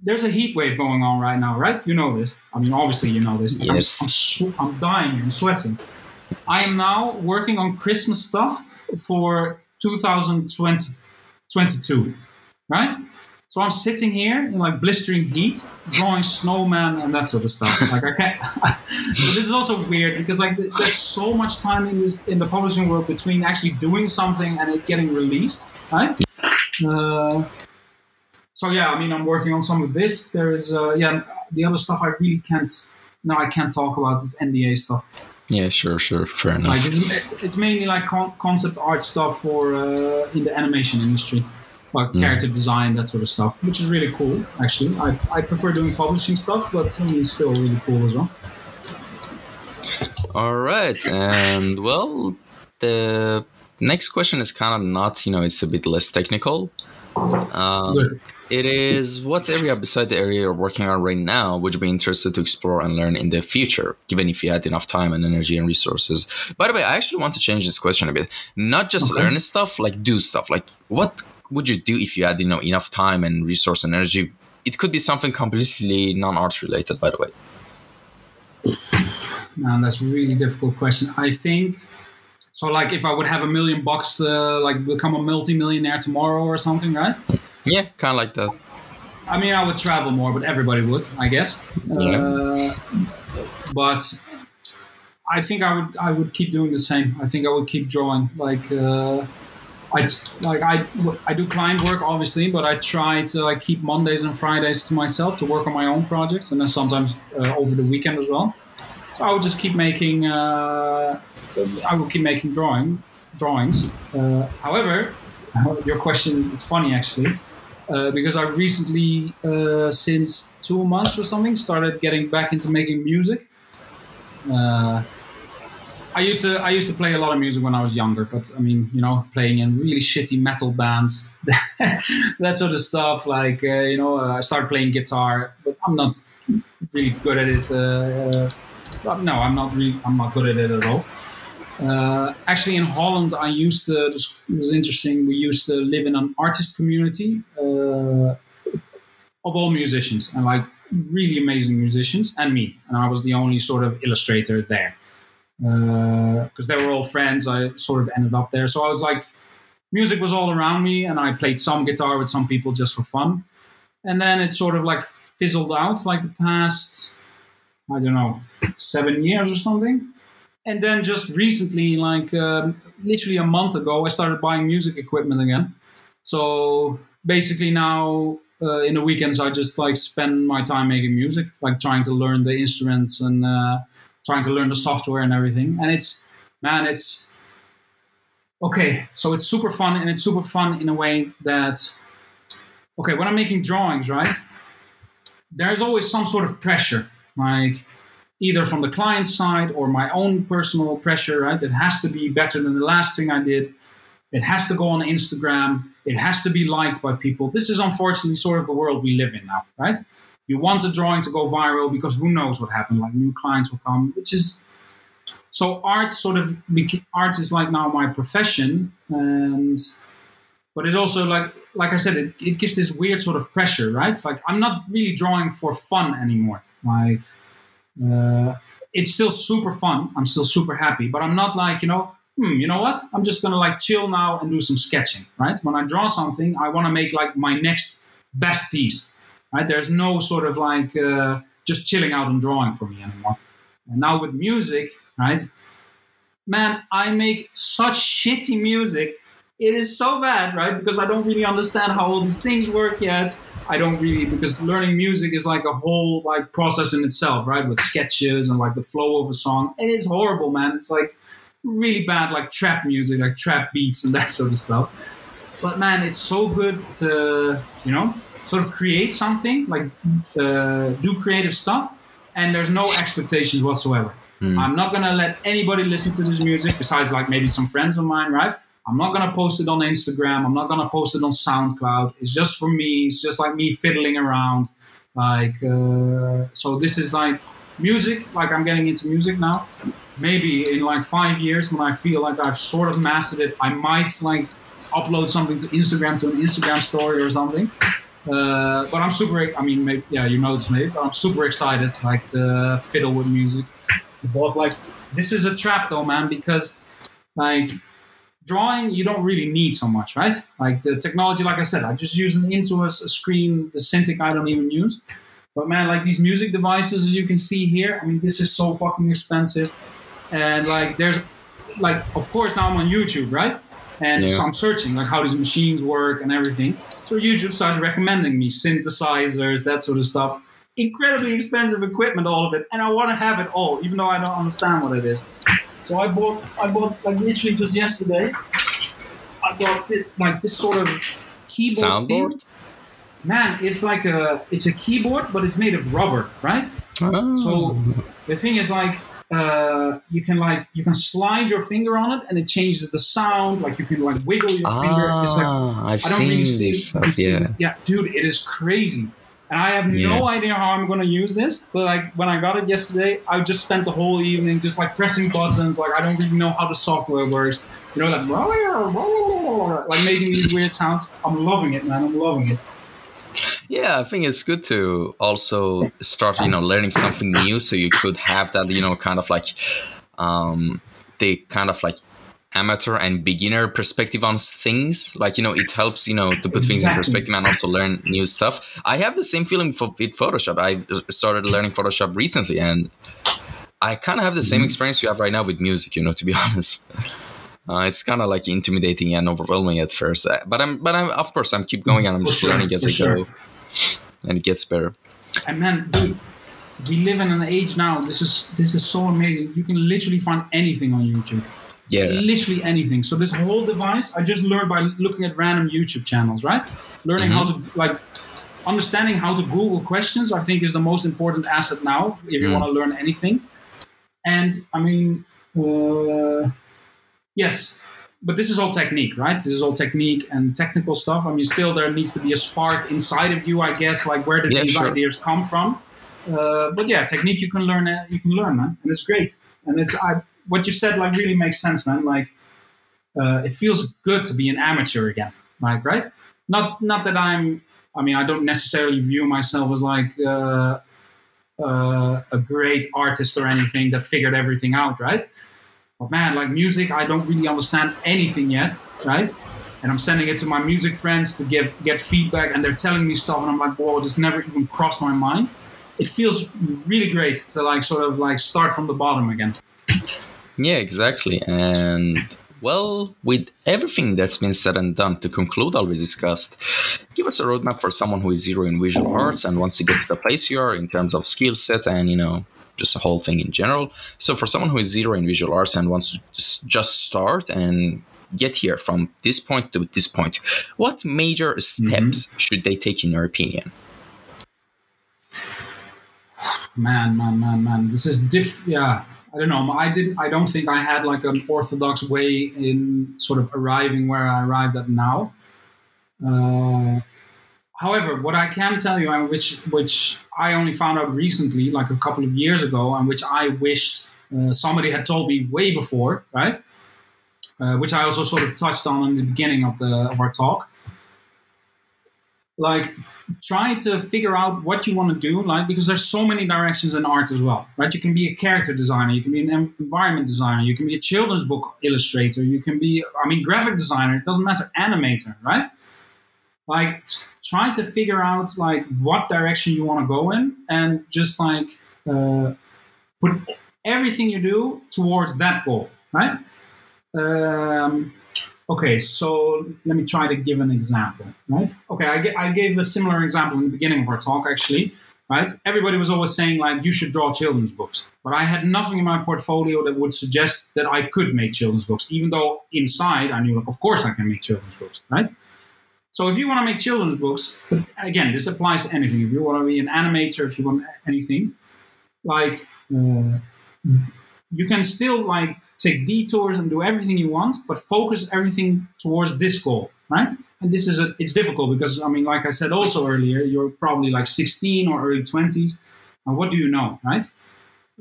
there's a heat wave going on right now, right? You know this. I mean, obviously you know this. I'm- Yes. I'm, sw- I'm dying. I'm sweating. I am now working on Christmas stuff for 2022, right? So I'm sitting here in like blistering heat, drawing snowman and that sort of stuff. Like can't. *laughs* so this is also weird because like there's so much time in this in the publishing world between actually doing something and it getting released, right? Uh, so yeah, I mean, I'm working on some of this. There is uh, yeah, the other stuff I really can't. No, I can't talk about this NDA stuff. Yeah, sure, sure, fair enough. Like it's, it's mainly like con- concept art stuff for uh, in the animation industry, like Mm. character design, that sort of stuff, which is really cool. Actually, I, I prefer doing publishing stuff, but I mean, it's still really cool as well. All right, and well, the next question is kind of not, you know, it's a bit less technical. Um, it is what area beside the area you're working on right now would you be interested to explore and learn in the future, given if you had enough time and energy and resources? By the way, I actually want to change this question a bit. Not just Okay. learn stuff, like do stuff. Like what would you do if you had, you know, enough time and resource and energy? It could be something completely non-art related, by the way. Man, that's a really difficult question. I think so. Like, if I would have a million bucks, uh, like become a multi-millionaire tomorrow or something, right? Yeah, kind of like that. I mean, I would travel more, but everybody would, I guess. Yeah. Uh, but I think I would I would keep doing the same. I think I would keep drawing. Like uh, I like I I do client work obviously, but I try to like keep Mondays and Fridays to myself to work on my own projects, and then sometimes uh, over the weekend as well. So I would just keep making. I will keep making drawing drawings. Uh, however, *laughs* your question it's funny actually uh, because I recently, uh, since two months or something, started getting back into making music. Uh, I used to I used to play a lot of music when I was younger, but I mean, you know, playing in really shitty metal bands, *laughs* that sort of stuff. Like uh, you know, uh, I started playing guitar, but I'm not really good at it. Uh, no, I'm not really. I'm not good at it at all. Uh, actually, in Holland, I used to. This was interesting. We used to live in an artist community uh, of all musicians, and like really amazing musicians, and me. And I was the only sort of illustrator there. because they were all friends. I sort of ended up there. So I was like, music was all around me, and I played some guitar with some people just for fun. And then it sort of like fizzled out, like the past, I don't know, seven years or something. And then just recently, like um, literally a month ago, I started buying music equipment again. So basically now uh, in the weekends I just like spend my time making music, like trying to learn the instruments and uh, trying to learn the software and everything. And it's man, it's okay. So it's super fun, and it's super fun in a way that okay, when I'm making drawings, right? There's always some sort of pressure, like either from the client side or my own personal pressure, right? It has to be better than the last thing I did. It has to go on Instagram. It has to be liked by people. This is unfortunately sort of the world we live in now, right? You want a drawing to go viral because who knows what happened? Like new clients will come, which is so art sort of art is like now my profession, and but it also like like I said, it, it gives this weird sort of pressure, right? Like I'm not really drawing for fun anymore. Like uh, it's still super fun. I'm still super happy, but I'm not like you know hmm, you know what? I'm just gonna like chill now and do some sketching, right? When I draw something, I want to make like my next best piece, right? There's no sort of like uh, just chilling out and drawing for me anymore. And now with music, right? Man, I make such shitty music. It is so bad, right? Because I don't really understand how all these things work yet. I don't really because learning music is like a whole like process in itself, right? With sketches and like the flow of a song. It is horrible, man. It's like really bad like trap music, like trap beats and *laughs* that sort of stuff. But man, it's so good to you know sort of create something, like uh, do creative stuff, and there's no expectations whatsoever. Mm. I'm not gonna let anybody listen to this music besides like maybe some friends of mine, right? I'm not gonna post it on Instagram. I'm not gonna post it on SoundCloud. It's just for me. It's just like me fiddling around. Like uh, so, this is like music. Like I'm getting into music now maybe in like five years when I feel like I've sort of mastered it, I might like upload something to Instagram to an Instagram story or something. Uh, but I'm super. I mean, maybe, yeah, you know this maybe, but I'm super excited like to fiddle with music. But like, this is a trap though, man, because like drawing you don't really need so much, right? Like the technology, like I said, I just use an Intuos, a screen, the Cintiq I don't even use. But man, like these music devices, as you can see here, I mean, this is so fucking expensive and like there's like of course now I'm on YouTube, right? And yeah. so I'm searching like how these machines work and everything. So YouTube starts recommending me synthesizers, that sort of stuff. Incredibly expensive equipment, all of it, and I want to have it all, even though I don't understand what it is. So I bought, I bought like literally just yesterday. I bought this, like this sort of keyboard soundboard. Thing. Man, it's like a, it's a keyboard, but it's made of rubber, right? Oh. So the thing is like uh, you can like you can slide your finger on it and it changes the sound. Like you can like wiggle your ah, finger. It's like I've I don't seen really see, this. Stuff, yeah, yeah, dude, it is crazy. And I have yeah. no idea how I'm gonna use this. But like when I got it yesterday, I just spent the whole evening just like pressing buttons. Like I don't really know how the software works. You know, like like making these weird sounds. I'm loving it, man. I'm loving it. Yeah, I think it's good to also start, you know, learning something new, so you could have that, you know, kind of like um, the kind of like amateur and beginner perspective on things. Like, you know, it helps, you know, to put exactly. things in perspective and also learn new stuff. I have the same feeling for, with Photoshop. I started learning Photoshop recently, and I kind of have the same mm-hmm. experience you have right now with music. You know, to be *laughs* honest. Uh, it's kind of like intimidating and overwhelming at first, uh, but I'm, but I'm, of course, I'm keep going and I'm just sure, learning as I sure. go, and it gets better. And man, dude, we live in an age now. This is this is so amazing. You can literally find anything on YouTube. Yeah, literally anything. So this whole device, I just learned by looking at random YouTube channels, right? Learning mm-hmm. how to like understanding how to Google questions. I think is the most important asset now if you mm. want to learn anything. And I mean. Uh, Yes, but this is all technique, right? This is all technique and technical stuff. I mean, still there needs to be a spark inside of you, I guess. Like where did yeah, these sure. ideas come from? Uh, but yeah, technique you can learn. Uh, you can learn, man, and it's great. And it's I, what you said like really makes sense, man. Like uh, it feels good to be an amateur again, like right? Not not that I'm. I mean, I don't necessarily view myself as like uh, uh, a great artist or anything that figured everything out, right? But man, like music, I don't really understand anything yet, right? And I'm sending it to my music friends to get get feedback, and they're telling me stuff, and I'm like, whoa, this never even crossed my mind. It feels really great to like sort of like start from the bottom again. Yeah, exactly. And well, with everything that's been said and done, to conclude all we discussed, give us a roadmap for someone who is zero in visual arts and wants to get to the place you are in terms of skill set and, you know, just the whole thing in general. So, for someone who is zero in visual arts and wants to just start and get here from this point to this point, what major steps mm-hmm. should they take, in your opinion? Man, man, man, man. This is diff. Yeah, I don't know. I didn't. I don't think I had like an orthodox way in sort of arriving where I arrived at now. Uh, however, what I can tell you, and which which I only found out recently, like a couple of years ago, and which I wished uh, somebody had told me way before, right? Uh, which I also sort of touched on in the beginning of the of our talk. Like try to figure out what you want to do like because there's so many directions in art as well right? You can be a character designer you can be an environment designer you can be a children's book illustrator you can be i mean graphic designer it doesn't matter animator right? Like try to figure out like what direction you want to go in and just like uh, put everything you do towards that goal right? Um, Okay, so let me try to give an example, right? Okay, I, I gave a similar example in the beginning of our talk, actually, right? Everybody was always saying, like, you should draw children's books. But I had nothing in my portfolio that would suggest that I could make children's books, even though inside I knew, like, of course I can make children's books, right? So if you want to make children's books, again, this applies to anything. If you want to be an animator, if you want anything, like, uh, you can still, like, take detours and do everything you want, but focus everything towards this goal, right? And this is a, it's difficult because I mean, like I said also earlier, you're probably like 16 or early 20s, and what do you know, right?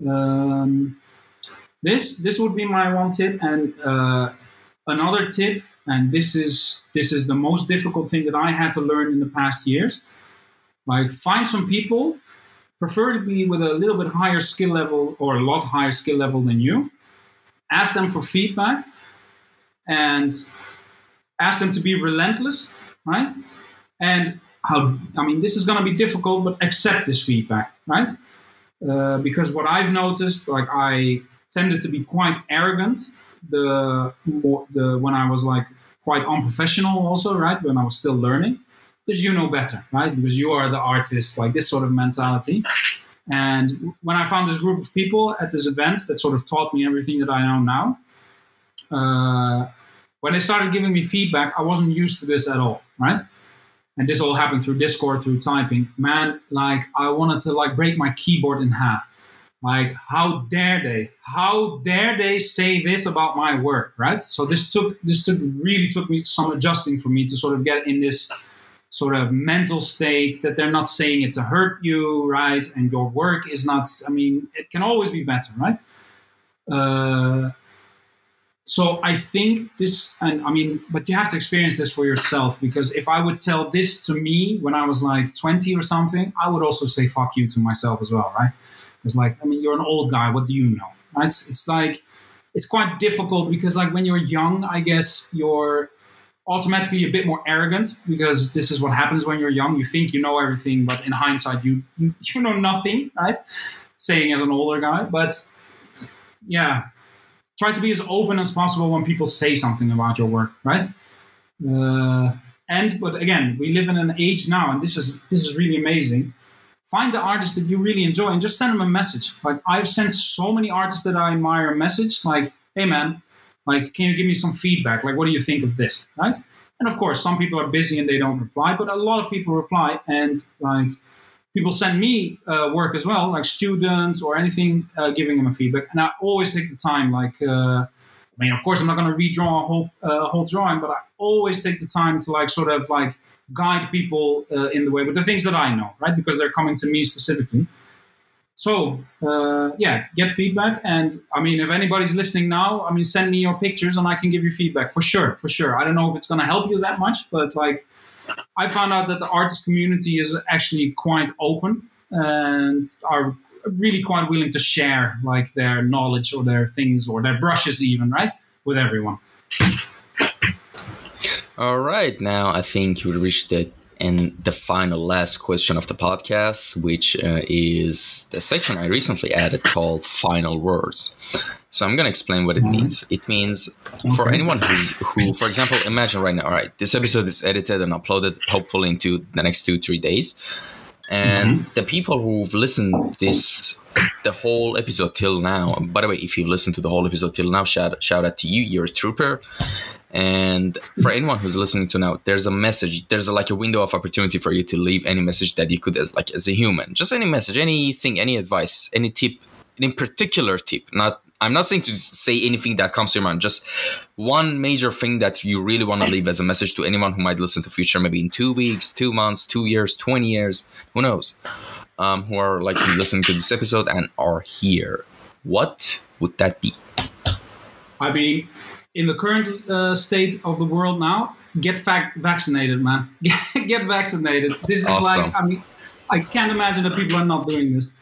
Um, this this would be my one tip, and uh, another tip, and this is this is the most difficult thing that I had to learn in the past years. Like find some people, preferably with a little bit higher skill level or a lot higher skill level than you, ask them for feedback and ask them to be relentless, right? And how, I mean, this is going to be difficult, but accept this feedback, right? Uh, because what I've noticed, like I tended to be quite arrogant the, the when I was like quite unprofessional also, right? When I was still learning, because you know better, right? Because you are the artist, like this sort of mentality. And when I found this group of people at this event that sort of taught me everything that I know now, uh, when they started giving me feedback, I wasn't used to this at all, right? And this all happened through Discord, through typing. Man, like I wanted to like break my keyboard in half. Like, how dare they? How dare they say this about my work, right? So this took this took really took me some adjusting for me to sort of get in this sort of mental state that they're not saying it to hurt you, right? And your work is not, I mean, it can always be better, right? Uh, so I think this, and I mean, but you have to experience this for yourself because if I would tell this to me when I was like 20 or something, I would also say fuck you to myself as well, right? It's like, I mean, you're an old guy, what do you know? Right? It's, it's like, it's quite difficult because like when you're young, I guess you're automatically a bit more arrogant because this is what happens when you're young. You think you know everything, but in hindsight, you *laughs* you, know nothing, right? Saying as an older guy, but yeah, try to be as open as possible when people say something about your work, right? Uh, and but again, we live in an age now, and this is this is really amazing. Find the artist that you really enjoy and just send them a message. Like I've sent so many artists that I admire a message, like, "Hey man, like, can you give me some feedback? Like, what do you think of this? Right? And of course, some people are busy and they don't reply, but a lot of people reply. And like, people send me uh, work as well, like students or anything, uh, giving them a feedback. And I always take the time. Like, uh, I mean, of course, I'm not going to redraw a whole uh, whole drawing, but I always take the time to like sort of like guide people uh, in the way with the things that I know, right? Because they're coming to me specifically. So uh, yeah, get feedback, and I mean, if anybody's listening now, I mean, send me your pictures, and I can give you feedback for sure, for sure. I don't know if it's to help you that much, but like, I found out that the artist community is actually quite open and are really quite willing to share like their knowledge or their things or their brushes even right with everyone. All right, now I think we reached the and the final last question of the podcast, which uh, is the section I recently added called Final Words. So I'm going to explain what it means. It means for anyone who's, who, for example, imagine right now, all right, this episode is edited and uploaded hopefully into the next two, three days. And mm-hmm. the people who've listened this the whole episode till now. By the way, if you've listened to the whole episode till now, shout shout out to you. You're a trooper. And for anyone who's listening to now, there's a message. There's a, like a window of opportunity for you to leave any message that you could, as like as a human, just any message, anything, any advice, any tip, any particular tip. Not, I'm not saying to say anything that comes to your mind. Just one major thing that you really want to leave as a message to anyone who might listen to future, maybe in two weeks, two months, two years, twenty years, who knows, um, who are like listening to this episode and are here. What would that be? I mean, in the current uh, state of the world now, get fac- vaccinated, man. *laughs* get vaccinated. This is awesome. like, I mean, I can't imagine that people are not doing this.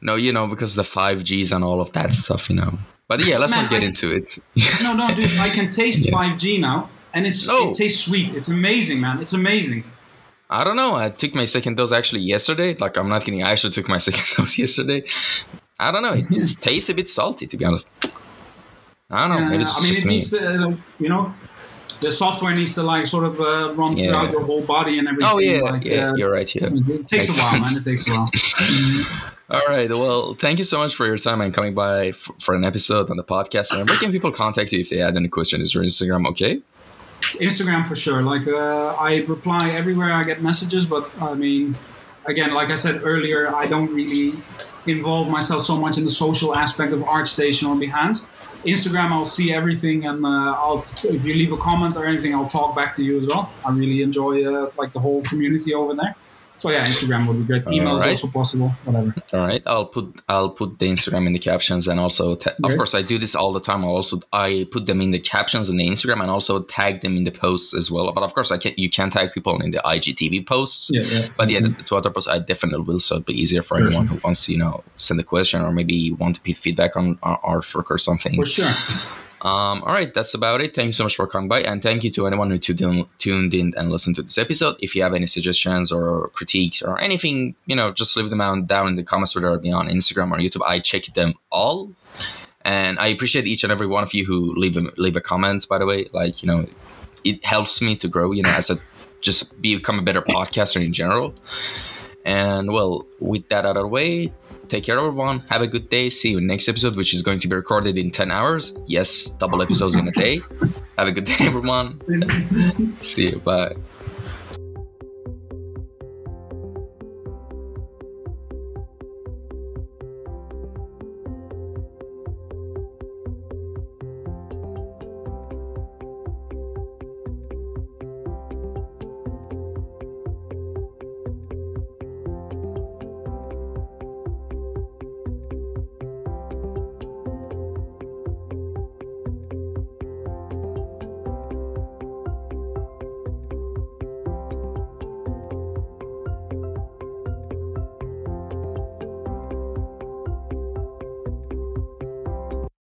No, you know, because the 5Gs and all of that stuff, you know. But yeah, let's man, not get I, into it. *laughs* no, no, dude, I can taste *laughs* yeah. 5G now, and it's no. it tastes sweet. It's amazing, man. It's amazing. I don't know. I took my second dose actually yesterday. Like, I'm not kidding. I actually took my second dose yesterday. I don't know. It, it tastes a bit salty, to be honest. I don't know. Maybe I mean, it needs to, uh, you know, the software needs to like sort of uh, run yeah. throughout your whole body and everything. Oh yeah, like, yeah, uh, you're right. Yeah, it takes Makes a while, sense. man. It takes a while. *laughs* All right. Well, thank you so much for your time and coming by f- for an episode on the podcast. And where can people contact you if they had any questions? Is your Instagram okay? Instagram for sure. Like uh, I reply everywhere I get messages, but I mean, again, like I said earlier, I don't really involve myself so much in the social aspect of ArtStation or Behance. Instagram, I'll see everything, and uh, I'll if you leave a comment or anything, I'll talk back to you as well. I really enjoy uh, like the whole community over there. So yeah, Instagram would be great. Email right. is also possible. Whatever. All right, I'll put I'll put the Instagram in the captions, and also ta- of course I do this all the time. I also I put them in the captions in the Instagram, and also tag them in the posts as well. But of course, I can you can tag people in the IGTV posts. Yeah, yeah. But yeah, mm-hmm. the, other posts I definitely will, so it'll be easier for sure. anyone who wants to you know send a question or maybe want to be feedback on our artwork or something. For sure. Um, all right, that's about it. Thank you so much for coming by, and thank you to anyone who tuned in and listened to this episode. If you have any suggestions or critiques or anything, you know, just leave them down, down in the comments, whether it be on Instagram or YouTube. I check them all, and I appreciate each and every one of you who leave a, leave a comment. By the way, like you know, it helps me to grow. You know, as a just become a better podcaster in general. And well, with that out of the way, Take care, everyone. Have a good day. See you next episode, which is going to be recorded in 10 hours. Yes, double episodes in a day. Have a good day, everyone. *laughs* See you. Bye.